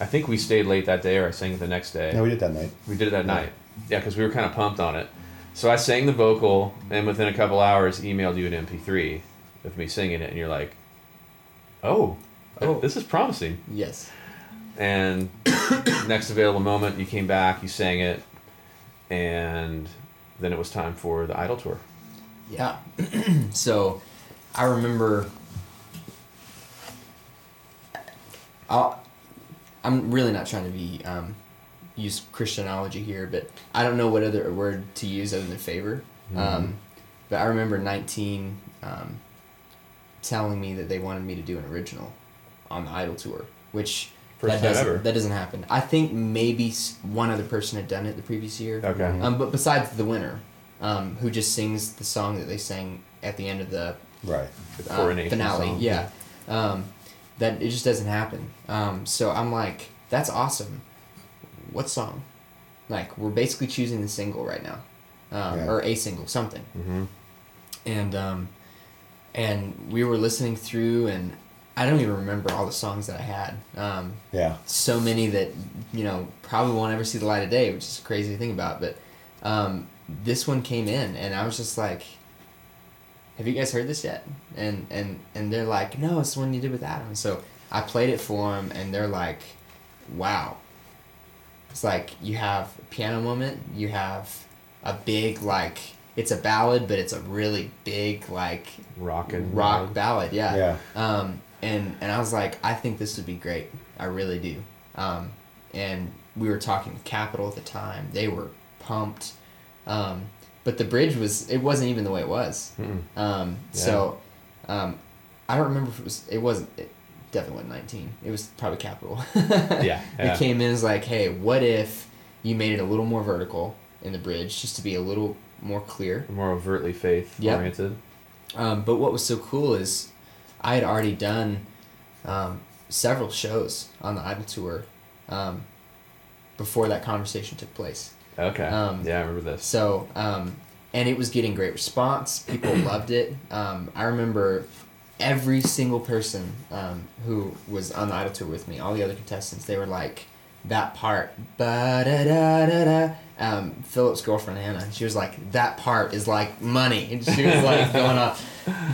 I think we stayed late that day, or I sang it the next day. No, we did that night. We did it that night. Yeah, because we were kind of pumped on it. So I sang the vocal, and within a couple hours, emailed you an MP3 of me singing it, and you're like, "Oh, Oh. this is promising." Yes. And next available moment, you came back, you sang it, and then it was time for the Idol tour. Yeah. so, I remember. I'll, I'm really not trying to be um, use Christianology here, but I don't know what other word to use other than favor. Um, but I remember 19 um, telling me that they wanted me to do an original on the Idol tour, which First that doesn't ever. that doesn't happen. I think maybe one other person had done it the previous year. Okay. Um, but besides the winner, um, who just sings the song that they sang at the end of the Right. The uh, finale, song. yeah, um, that it just doesn't happen. Um, so I'm like, that's awesome. What song? Like we're basically choosing the single right now, um, Yeah. or a single, something. Mm-hmm. And um, and we were listening through, and I don't even remember all the songs that I had. Um, Yeah. so many that you know probably won't ever see the light of day, which is a crazy thing about. But um, this one came in, and I was just like, have you guys heard this yet? And and and they're like, no, it's the one you did with Adam. So I played it for them, and they're like, wow. It's like you have a piano moment, you have a big like it's a ballad, but it's a really big like Rock and rock roll. ballad, yeah. Yeah. Um, and and I was like, I think this would be great. I really do. Um, and we were talking with Capitol at the time. They were pumped. Um, but the bridge was it wasn't even the way it was. Mm-mm. Um, So um, I don't remember if it was it wasn't it definitely wasn't nineteen. It was probably Capitol. Yeah, yeah. It came in as like, hey, what if you made it a little more vertical in the bridge just to be a little more clear? More overtly faith Yep. oriented. Um, but what was so cool is I had already done um, several shows on the Idol tour um, before that conversation took place. Okay. Um, yeah, I remember this. So, um, and it was getting great response. People loved it. Um, I remember every single person um, who was on the Idol tour with me, all the other contestants, they were like, that part, ba da da da da. Um, Philip's girlfriend Hannah, she was like, that part is like money. And she was like going off.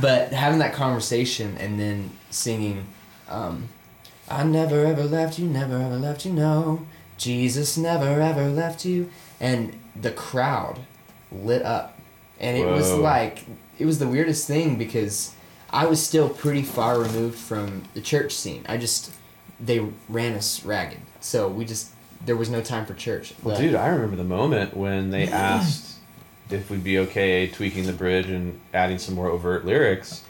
But having that conversation and then singing, um, I never ever left you, never ever left you, no. Jesus never ever left you. And the crowd lit up. And it was like, it was the weirdest thing because I was still pretty far removed from the church scene. I just, they ran us ragged. So we just, there was no time for church. Well, dude, I remember the moment when they asked if we'd be okay tweaking the bridge and adding some more overt lyrics,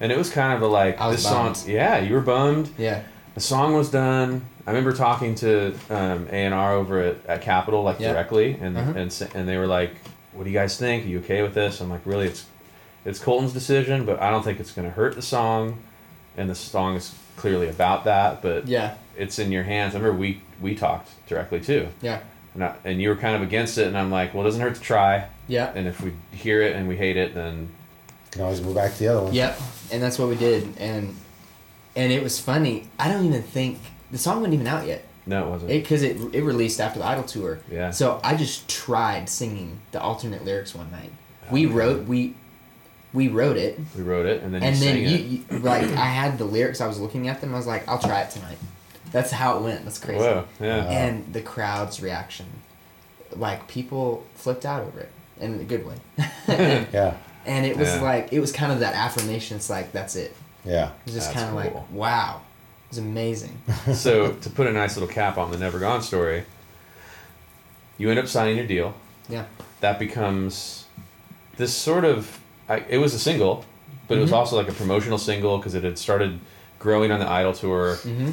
and it was kind of a like I was this song. Yeah, you were bummed. Yeah. The song was done. I remember talking to um, A and R over at, at Capitol like Yeah. directly, and Uh-huh. and and they were like, "What do you guys think? Are you okay with this?" I'm like, "Really, it's it's Colton's decision, but I don't think it's going to hurt the song, and the song is clearly about that, but Yeah. it's in your hands." I remember we we talked directly too. Yeah. And, I, and you were kind of against it, and I'm like, well, it doesn't hurt to try. Yeah. And if we hear it and we hate it, then Can always move back to the other one. Yep, and that's what we did, and and it was funny. I don't even think the song wasn't even out yet, no, it wasn't. it because it it released after the Idol tour. Yeah. So I just tried singing the alternate lyrics one night. Oh, we Okay. wrote we we wrote it, we wrote it, and then and you then sang you, it. you like I had the lyrics. I was looking at them. I was like, I'll try it tonight. That's how it went. That's crazy. Whoa, yeah. And the crowd's reaction, like people flipped out over it in a good way. Yeah. and it was Yeah. like it was kind of that affirmation. It's like that's it. Yeah. It was just kind of cool. like, wow, It's amazing. so to put a nice little cap on the Never Gone story, you end up signing your deal. Yeah. That becomes this sort of. I, it was a single, but it was Mhm. also like a promotional single because it had started growing on the Idol tour. Mm-hmm.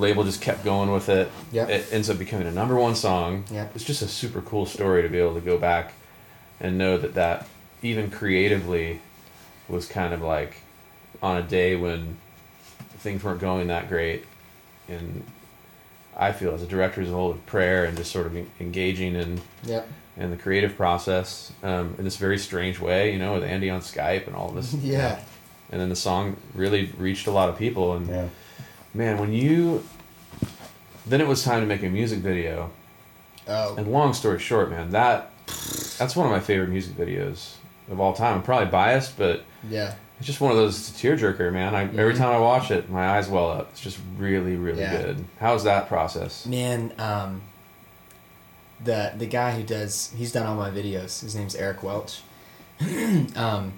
Label just kept going with it. Yep. It ends up becoming a number one song. Yep. It's just a super cool story to be able to go back and know that that even creatively was kind of like on a day when things weren't going that great and I feel as a director as a whole of prayer and just sort of engaging in Yep. in the creative process um, in this very strange way, you know, with Andy on Skype and all this. Yeah. And then the song really reached a lot of people and Yeah. man, when you then it was time to make a music video. Oh. And long story short, man, that that's one of my favorite music videos of all time. I'm probably biased, but Yeah. It's just one of those it's a tearjerker, man. I every Mhm. time I watch it, my eyes well up. It's just really, really Yeah. good. How's that process? Man, um, the the guy who does he's done all my videos. His name's Eric Welch. um,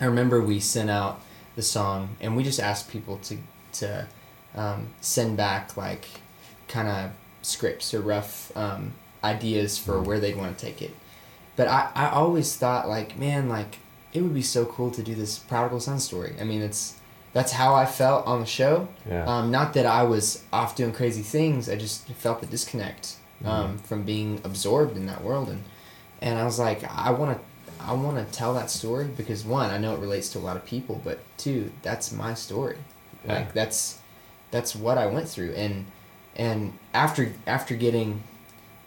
I remember we sent out the song and we just asked people to to um, send back like kind of scripts or rough um, ideas for where they'd want to take it. But I, I always thought like man like it would be so cool to do this prodigal son story. I mean it's that's how I felt on the show. Yeah. Um, not that I was off doing crazy things. I just felt the disconnect um, from being absorbed in that world, and and I was like, I want to, I want to tell that story because one, I know it relates to a lot of people, but two, that's my story. Yeah. Like that's that's what I went through, and and after after getting,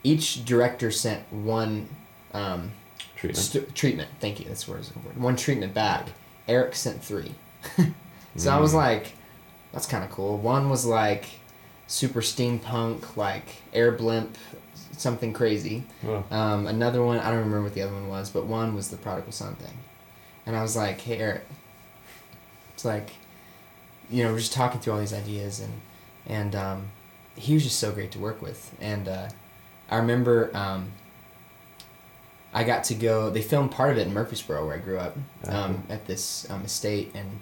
each director sent one. Um, Treatment. St- treatment. Thank you. That's the word I was looking for. One treatment back. Eric sent three. so I was Mm. like, that's kind of cool. One was like super steampunk, like air blimp, something crazy. Well, Um, another one, I don't remember what the other one was, but one was the prodigal son thing. and I was like, "Hey, Eric." It's like, you know, we're just talking through all these ideas, and and um, he was just so great to work with, and uh, I remember um, I got to go. They filmed part of it in Murfreesboro, where I grew up, um, at this um, estate, and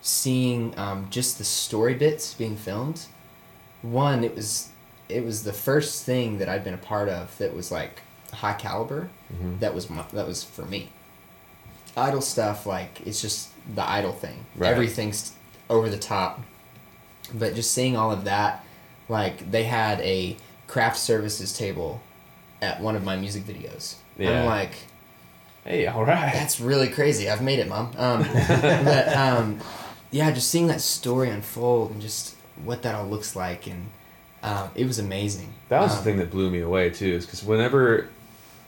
seeing um, just the story bits being filmed. One, it was it was the first thing that I'd been a part of that was like high caliber. Mhm. That was my, that was for me. Idol stuff, like it's just the idol thing. Right. Everything's over the top. But just seeing all of that, like they had a craft services table at one of my music videos. Yeah. I'm like, Hey, all right. that's really crazy. I've made it, mom. Um, but um, yeah, just seeing that story unfold and just what that all looks like, and um, it was amazing. That was Um, the thing that blew me away too, is because whenever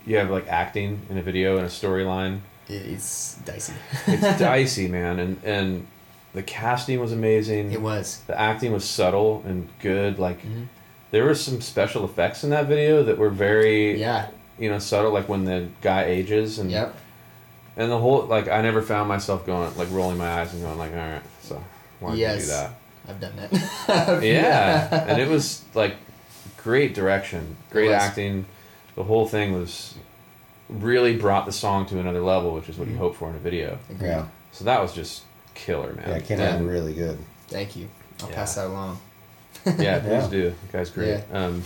you have like acting in a video and a storyline, it's dicey. it's dicey, man, and and the casting was amazing. It was. The acting was subtle and good. Like Mhm. there were some special effects in that video that were very Yeah. You know subtle, like when the guy ages and Yep. and the whole like I never found myself going like rolling my eyes and going like all right, so why did you Yes. do that? I've done that. yeah, and it was like great direction, great acting. The whole thing was really brought the song to another level, which is what you Mhm. hope for in a video. Agreed. Yeah. So that was just killer, man. Yeah, it came Yeah. out really good. Thank you. I'll Yeah. pass that along. yeah, please Yeah. do. The guy's great. Um,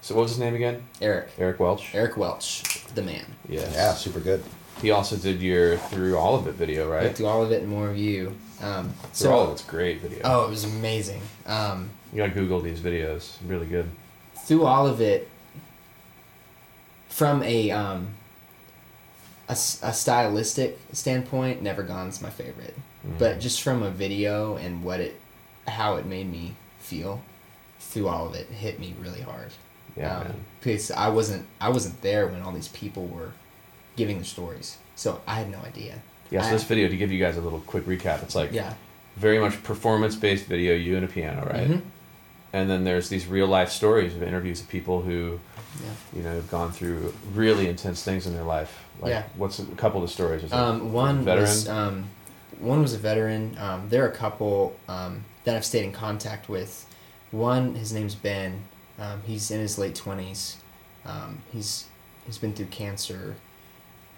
so what was his name again? Eric. Eric Welch. Eric Welch, the man. Yes. Yeah, super good. He also did your through all of it video, Right. right? Through all of it and more of you. Um, Through all of it's great video. oh, it was amazing. Um, You gotta Google these videos. Really good. through all of it, from a um, a, s- a stylistic standpoint, Never Gone's my favorite. Mhm. But just from a video and what it, how it made me feel, through all of it, hit me really hard. Yeah, um, because I wasn't I wasn't there when all these people were giving their stories, so I had no idea. Yeah. So I- this video, to give you guys a little quick recap, it's like Yeah. very much performance based video, you and a piano, right? Mhm. And then there's these real life stories of interviews of people who, Yeah. you know, have gone through really intense things in their life. Like, Yeah. what's a couple of the stories? Um, one veteran? was um, one was a veteran. Um, there are a couple um, that I've stayed in contact with. One, his name's Ben. Um, he's in his late twenties. Um, he's he's been through cancer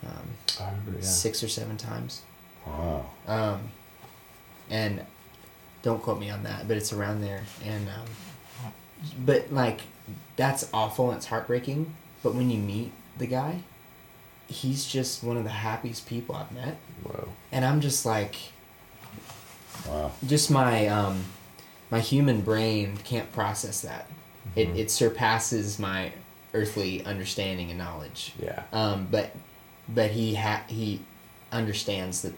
um, remember, yeah. six or seven times. Wow. Um, and don't quote me on that, but it's around there. And um, but like that's awful and it's heartbreaking. But when you meet the guy, he's just one of the happiest people I've met. Whoa. And I'm just like, Wow. just my um, my human brain can't process that. It Mhm. it surpasses my earthly understanding and knowledge. Yeah. Um, but but he ha- he understands that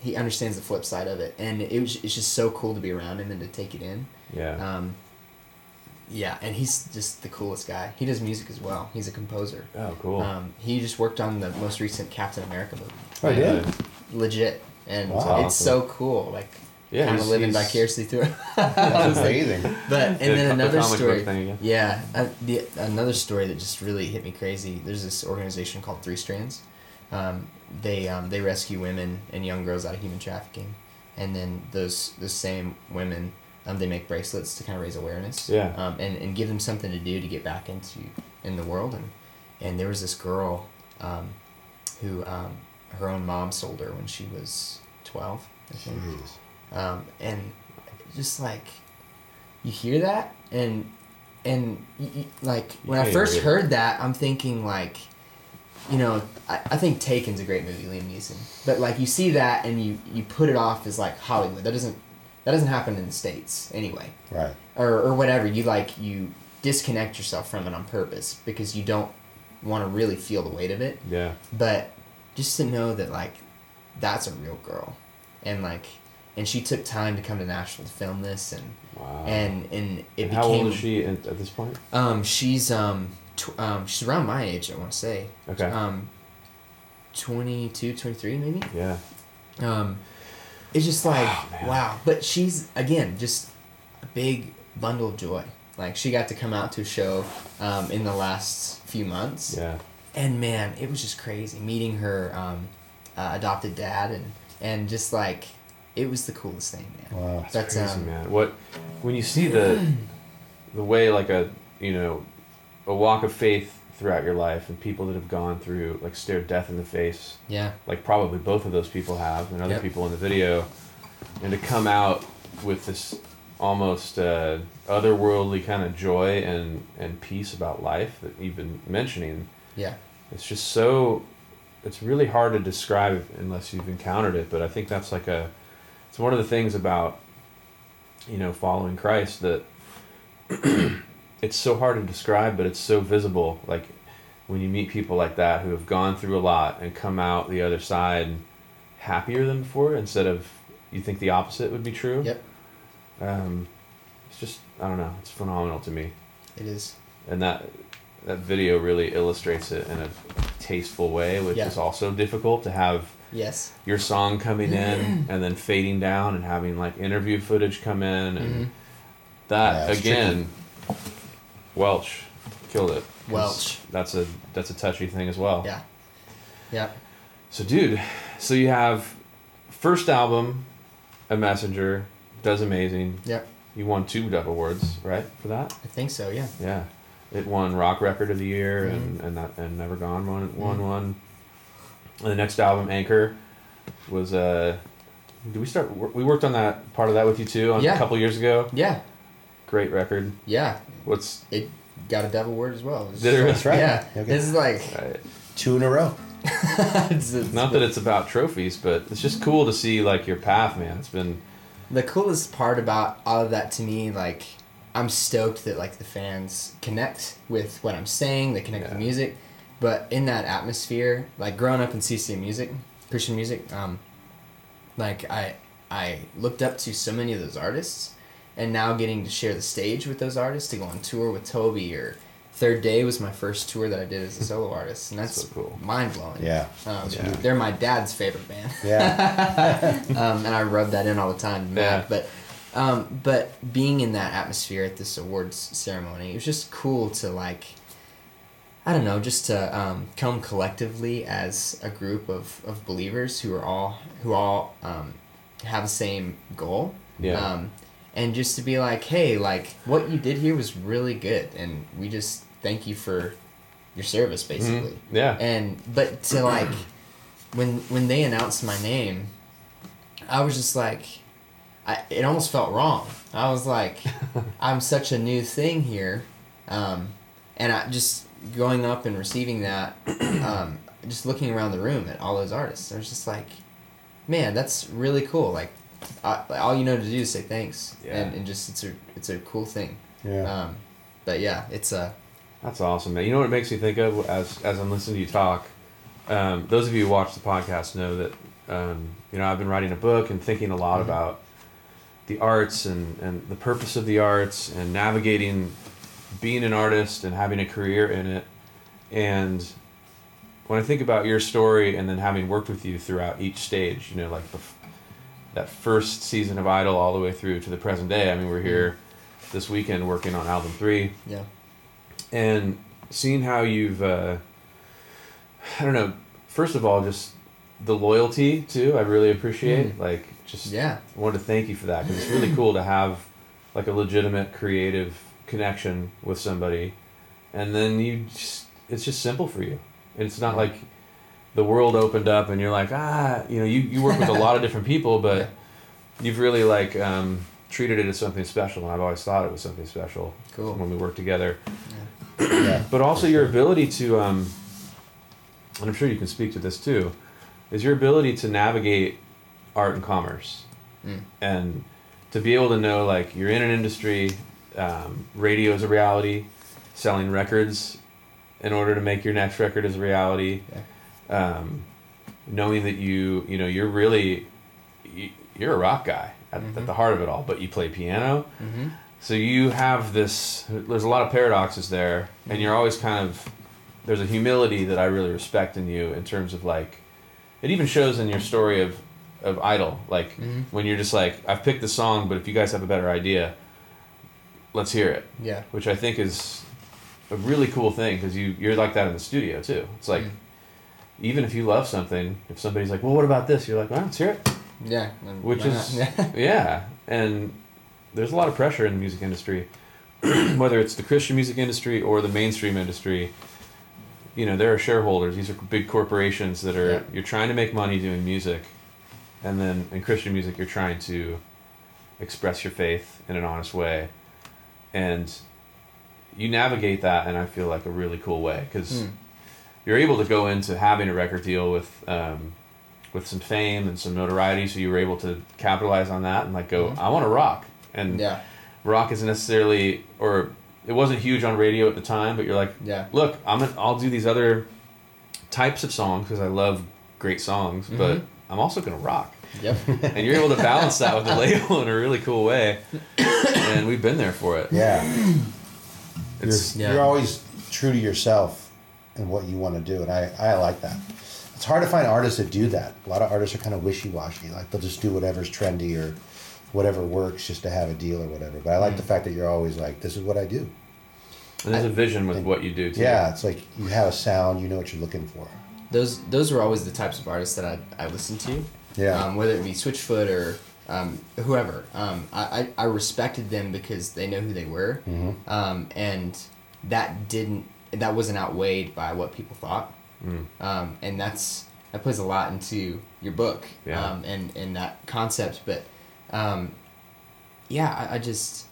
he understands the flip side of it, and it was it's just so cool to be around him and to take it in. Yeah. Um, yeah, and he's just the coolest guy. He does music as well. He's a composer. oh, cool. Um, he just worked on the most recent Captain America movie. Oh, did? Legit, and Wow. it's so cool. Like yeah. kind of he's- living he's- vicariously through it. That's amazing. But and The then co- the another comic story. book thing again. Yeah, uh, the another story that just really hit me crazy. There's this organization called Three Strands. Um, they um, they rescue women and young girls out of human trafficking, and then those those same women um, they make bracelets to kind of raise awareness. Yeah. Um, and and give them something to do to get back into in the world. And and there was this girl, um, who um, her own mom sold her when she was twelve. I think Jeez. Um, and just like you hear that and and like when I first heard that I'm thinking like you know I, I think Taken's a great movie Liam Neeson. But like you see that and you you put it off as like Hollywood. That doesn't that doesn't happen in the states anyway. Right. or or whatever. You like you disconnect yourself from it on purpose because you don't want to really feel the weight of it. Yeah. but just to know that like that's a real girl. And like and she took time to come to Nashville to film this and Wow. and and it And became how old is she at this point? um she's um tw- um she's around my age I want to say Okay. um 22 23 maybe yeah. um it's just like Oh, wow but she's again just a big bundle of joy like she got to come out to a show um in the last few months Yeah. and man, it was just crazy meeting her. Um, uh, adopted dad, and and just like it was the coolest thing, man. Wow. That's That's, crazy, um, man. What when you see the the way like a you know a walk of faith throughout your life and people that have gone through like stared death in the face, Yeah, like probably both of those people have, and other Yep. people in the video, and to come out with this almost uh, otherworldly kind of joy and and peace about life that you've been mentioning. yeah, It's just so. It's really hard to describe unless you've encountered it, but I think that's like a. It's one of the things about, you know, following Christ that. it's so hard to describe, but it's so visible. Like, when you meet people like that who have gone through a lot and come out the other side happier than before, instead of you think the opposite would be true. Yep. Um, it's just I don't know. It's phenomenal to me it is. and that that video really illustrates it in a tasteful way, which Yeah. is also difficult to have Yes. your song coming in and then fading down and having like interview footage come in and Mhm. that Yeah, again Welch killed it. Welch. That's a that's a touchy thing as well. Yeah. Yeah. So dude, so you have first album, A Messenger, does amazing. Yep. You won two Dove Awards, right, for that? I think so. Yeah. Yeah, it won Rock Record of the Year Mm-hmm. and and that and Never Gone won won one. And the next album, Anchor, was uh, did we start? We worked on that part of that with you too on, Yeah. a couple years ago. Yeah. Great record. Yeah. What's It got a Dove Award as well. Did it? That's right. Yeah. Okay. This is like. uh, Two in a row. it's, it's not that it's about trophies, but it's just cool to see like your path, man. It's been the coolest part about all of that to me like i'm stoked that like the fans connect with what i'm saying they connect with the music but in that atmosphere like growing up in cc music christian music um like i i looked up to so many of those artists and now getting to share the stage with those artists to go on tour with toby or third day was my first tour that i did as a solo artist and that's So cool. mind-blowing Yeah. um, Yeah. they're my dad's favorite band Yeah. um, and I rub that in all the time. to Matt. Yeah. But um, but being in that atmosphere at this awards ceremony, it was just cool to like. I don't know, just to um, come collectively as a group of, of believers who are all who all um, have the same goal. Yeah. Um, and just to be like, hey, like what you did here was really good, and we just thank you for your service, basically Mhm. yeah. and but to like when when they announced my name i was just like I, it almost felt wrong i was like i'm such a new thing here um, and i just going up and receiving that um, just looking around the room at all those artists i was just like man that's really cool like I, all you know to do is say thanks Yeah. and, and just it's a it's a cool thing Yeah. um, but yeah it's a That's awesome, man. You know what it makes me think of as as I'm listening to you talk. Um, those of you who watch the podcast know that um, you know I've been writing a book and thinking a lot about the arts and and the purpose of the arts and navigating being an artist and having a career in it. And when I think about your story and then having worked with you throughout each stage, you know, like the, f- that first season of Idol all the way through to the present day. I mean, we're here this weekend working on album three. Yeah. And seeing how you've uh, i don't know first of all just the loyalty too i really appreciate. Like just yeah. wanted to thank you for that because it's really cool to have like a legitimate creative connection with somebody and then you just it's just simple for you and it's not like the world opened up and you're like ah you know you, you work with a lot of different people but Yeah. you've really like um, treated it as something special and i've always thought it was something special Cool. when we work together yeah. but also your ability to um, and i'm sure you can speak to this too is your ability to navigate art and commerce Mm. and to be able to know like you're in an industry um, radio is a reality selling records in order to make your next record is a reality um, knowing that you you know you're really you, you're a rock guy at, at the heart of it all but you play piano Mm-hmm. so you have this. There's a lot of paradoxes there, and you're always kind of. There's a humility that I really respect in you in terms of like, it even shows in your story of, of Idol. Like Mhm. when you're just like, I've picked the song, but if you guys have a better idea, let's hear it. Yeah. Which I think is a really cool thing because you you're like that in the studio too. It's like, Mm. even if you love something, if somebody's like, "Well, what about this?" You're like, "Well, let's hear it." Yeah. Which is yeah, and there's a lot of pressure in the music industry, whether it's the Christian music industry or the mainstream industry. You know, there are shareholders. These are big corporations that are Yeah. you're trying to make money doing music, and then in Christian music, you're trying to express your faith in an honest way, and you navigate that, and I feel like a really cool way because Hmm. you're able to go into having a record deal with um, with some fame and some notoriety, so you were able to capitalize on that and like go, Mhm. I want to rock, and Yeah. rock isn't necessarily or it wasn't huge on radio at the time, but you're like, Yeah. look, I'm gonna, I'll do these other types of songs because I love great songs, but Mhm. I'm also gonna rock, Yep. and you're able to balance that with the label in a really cool way, and we've been there for it. Yeah. You're, Yeah. you're always true to yourself and what you want to do, and I, I like that. It's hard to find artists that do that. A lot of artists are kind of wishy washy, like they'll just do whatever's trendy or whatever works just to have a deal or whatever. But I like the mm. fact that you're always like, this is what I do. and there's a vision with what you do too. Yeah, it's like you have a sound, you know what you're looking for. those those were always the types of artists that I, I listened to. Yeah. Um, whether it be Switchfoot or um, whoever. Um, I, I, I respected them because they know who they were. Mhm. Um, and that didn't that wasn't outweighed by what people thought. Mm. Um, and that's that plays a lot into your book. Yeah. Um, and, and that concept. But um, yeah, I, I just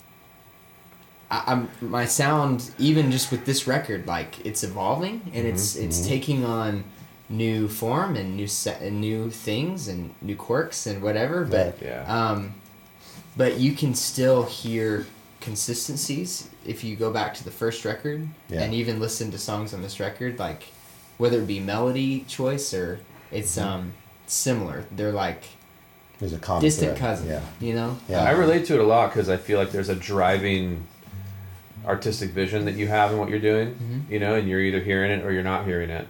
I, I'm my sound even just with this record like it's evolving and it's it's taking on new form and new set and new things and new quirks and whatever but Yeah. um but you can still hear consistencies if you go back to the first record Yeah. and even listen to songs on this record like whether it be melody choice or it's Mm-hmm. um similar they're like There's a common distant thread. cousin Yeah. you know Yeah. I relate to it a lot because I feel like there's a driving artistic vision that you have in what you're doing, Mhm. you know, and you're either hearing it or you're not hearing it,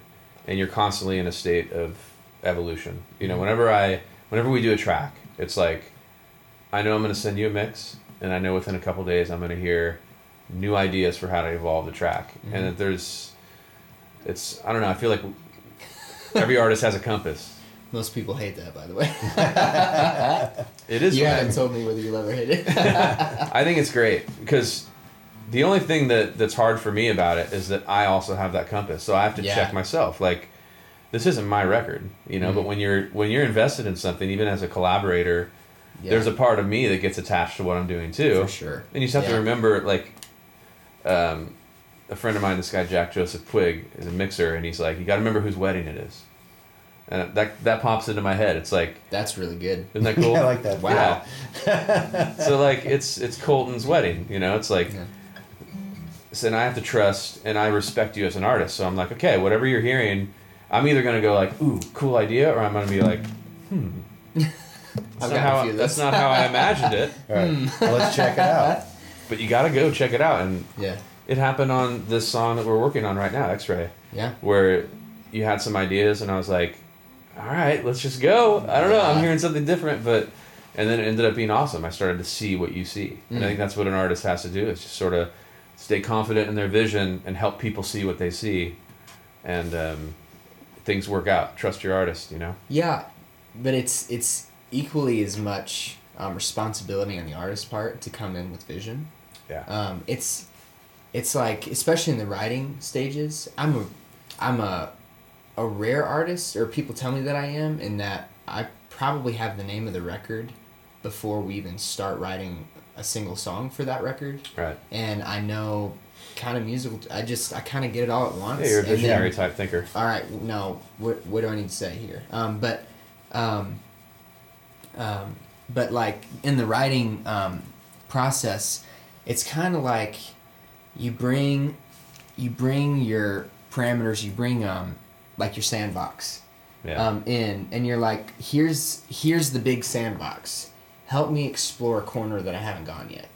and you're constantly in a state of evolution. You know, whenever I, whenever we do a track, it's like, I know I'm going to send you a mix, and I know within a couple days I'm going to hear new ideas for how to evolve the track, Mhm. and that there's, it's I don't know. I feel like every artist has a compass. most people hate that by the way It is. you I- haven't told me whether you'll ever hate it I think it's great because the only thing that that's hard for me about it is that I also have that compass, so I have to Yeah. check myself. Like, this isn't my record, you know. But Mhm. when you're when you're invested in something, even as a collaborator, Yeah. there's a part of me that gets attached to what I'm doing too. for sure And you just have to remember, like, um, a friend of mine, this guy Jack Joseph Puig, is a mixer, and he's like, you got to remember whose wedding it is, and that that pops into my head. It's like, that's really good isn't that cool? I like that. Wow. Yeah. so like it's it's Colton's wedding, you know. It's like, Yeah. So and I have to trust and I respect you as an artist. So I'm like, okay, whatever you're hearing, I'm either gonna go like, ooh, cool idea, or I'm gonna be like, hmm. That's not, how, that's not how I imagined it. All right. Well, let's check it out. But you gotta go check it out. And yeah it happened on this song that we're working on right now, X-Ray, yeah where you had some ideas, and I was like, all right, let's just go. I don't know, I'm hearing something different, but and then it ended up being awesome. I started to see what you see, and I Mm. think that's what an artist has to do is just sort of stay confident in their vision and help people see what they see, and um, things work out. Trust your artist, you know. Yeah, but it's it's equally as much um, responsibility on the artist's part to come in with vision. Yeah. Um, it's it's like especially in the writing stages. I'm a I'm a a rare artist, or people tell me that I am, in that I probably have the name of the record before we even start writing a single song for that record, Right. and I know kind of musical. I just I kind of get it all at once. Yeah, you're a and then- visionary type thinker. all right no what, what do i need to say here um, but um, um, but like in the writing um, process it's kind of like you bring you bring your parameters you bring um, like your sandbox Yeah. um, in and you're like here's here's the big sandbox help me explore a corner that i haven't gone yet.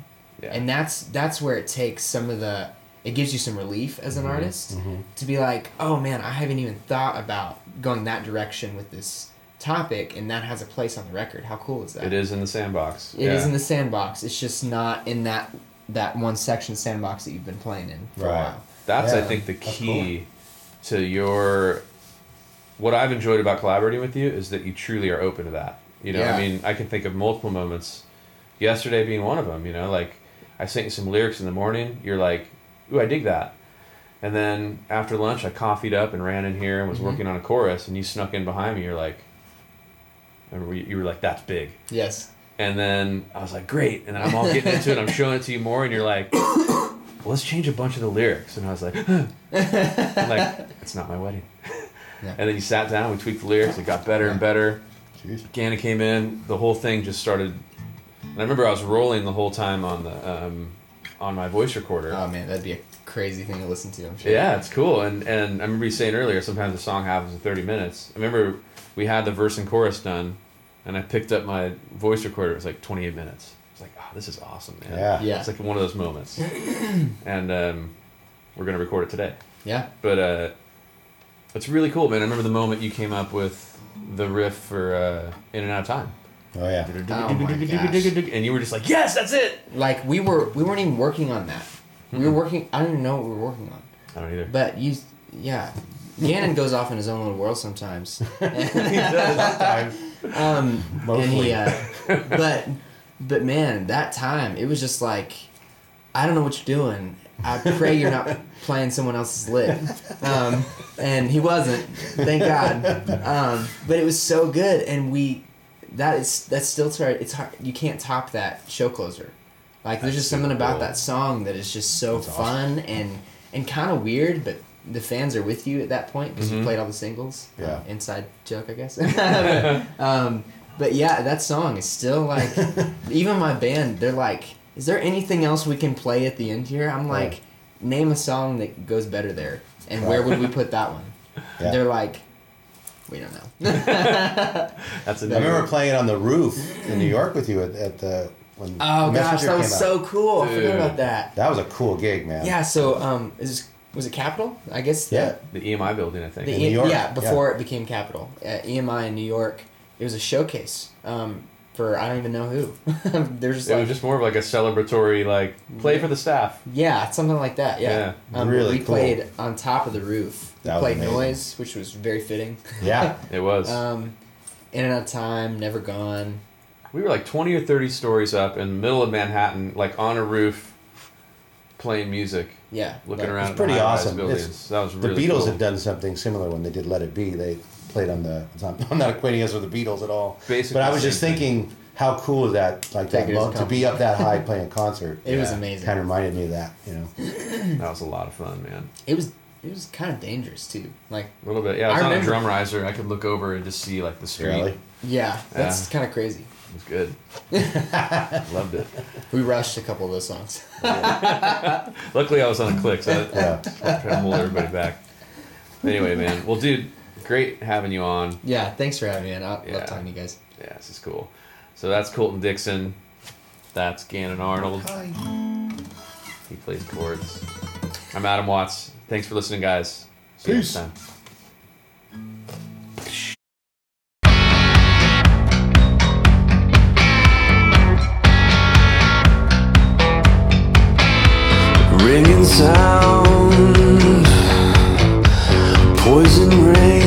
Yeah. and that's that's where it takes some of the it gives you some relief as an mm-hmm. artist mm-hmm. to be like oh man i haven't even thought about going that direction with this topic and that has a place on the record. How cool is that? It is in the sandbox. It is yeah. in the sandbox. It's just not in that that one section sandbox that you've been playing in for a while. That's I think the that's key to your what I've enjoyed about collaborating with you is that you truly are open to that. You know, Yeah. I mean, I can think of multiple moments. Yesterday being one of them. You know, like I sent you some lyrics in the morning. You're like, "Ooh, I dig that." And then after lunch, I coffeeed up and ran in here and was Mm-hmm. working on a chorus, and you snuck in behind me. You're like, and we- you were like, "That's big." Yes. And then I was like, great. And then I'm all getting into it. I'm showing it to you more, and you're like, well, let's change a bunch of the lyrics. And I was like, I'm like, it's not my wedding. Yeah. And then you sat down, we tweaked the lyrics, it got better and better. Jeez. Gannon came in, the whole thing just started. And I remember I was rolling the whole time on the um, on my voice recorder. Oh man, that'd be a crazy thing to listen to. I'm sure. Yeah, it's cool. And and I remember you saying earlier, sometimes the song happens in 30 minutes. I remember we had the verse and chorus done, and I picked up my voice recorder. It was like 28 minutes. It's like, oh, this is awesome, man. Yeah. Yeah. It's like one of those moments. and um, we're going to record it today. Yeah. But uh, it's really cool, man. I remember the moment you came up with the riff for uh, In and Out of Time. Oh yeah. Oh my gosh. And you were just like, yes, that's it. Like we were, we weren't even working on that. We were working. I don't even know what we were working on. I don't either. But you, yeah, Gannon goes off in his own little world sometimes. He does sometimes. um, and Mostly. he, uh, but, but man, that time it was just like, I don't know what you're doing. I pray you're not playing someone else's lip. Um, and he wasn't, thank God. Um, but it was so good, and we, that is that's still to our, it's hard. You can't top that show closer. Like there's just something about that song that is just so That's awesome. fun and and kind of weird, but the fans are with you at that point because you Mhm. played all the singles. Yeah. Inside joke, I guess. um, but yeah, that song is still like, even my band, they're like, is there anything else we can play at the end here? I'm like, Right. name a song that goes better there, and where would we put that one? Yeah. They're like, we don't know. That's a I new remember playing it on the roof in New York with you at, at the when oh gosh, that was out. so cool. I Dude. forgot about that. That was a cool gig, man. Yeah. So um, is this, was it Capitol? I guess. the- Yeah. the EMI building, I think. The In E- New York, yeah, before it became Capitol, at EMI in New York, it was a showcase um, for I don't even know who. There's just it like was just more of like a celebratory, like play for the staff. yeah, something like that. Yeah, Um, Really we cool. played on top of the roof. That we was played amazing. noise, which was very fitting. Yeah. It was. Um, in and out of time, never gone. we were like twenty or thirty stories up in the middle of Manhattan, like on a roof, playing music, Yeah, looking but- around. It's pretty awesome. Buildings. It's- that was The Beatles cool. had done something similar when they did Let It Be. They played on the. I'm not acquainting us with the Beatles at all. Basically but I was just same thing. thinking, how cool is that? Like Take that it as a mo- to be up that high playing a concert. It was amazing. Kind of reminded me of that. You know. That was a lot of fun, man. It was it was kind of dangerous too. Like A little bit. Yeah, I I was on a drum riser. I could look over and just see like the street. Really. yeah, that's kind of crazy. It was good. Loved it. We rushed a couple of those songs. Luckily, I was on a click, so I, Yeah. I'm trying to hold everybody back. Anyway, man. Well, dude, great having you on. Yeah, thanks for having me, and I Yeah. love talking to you guys. Yeah, this is cool. So that's Colton Dixon. That's Gannon Arnold. He plays chords. I'm Adam Watts. Thanks for listening, guys. See you next Peace. time. Ringing sound, poison rain,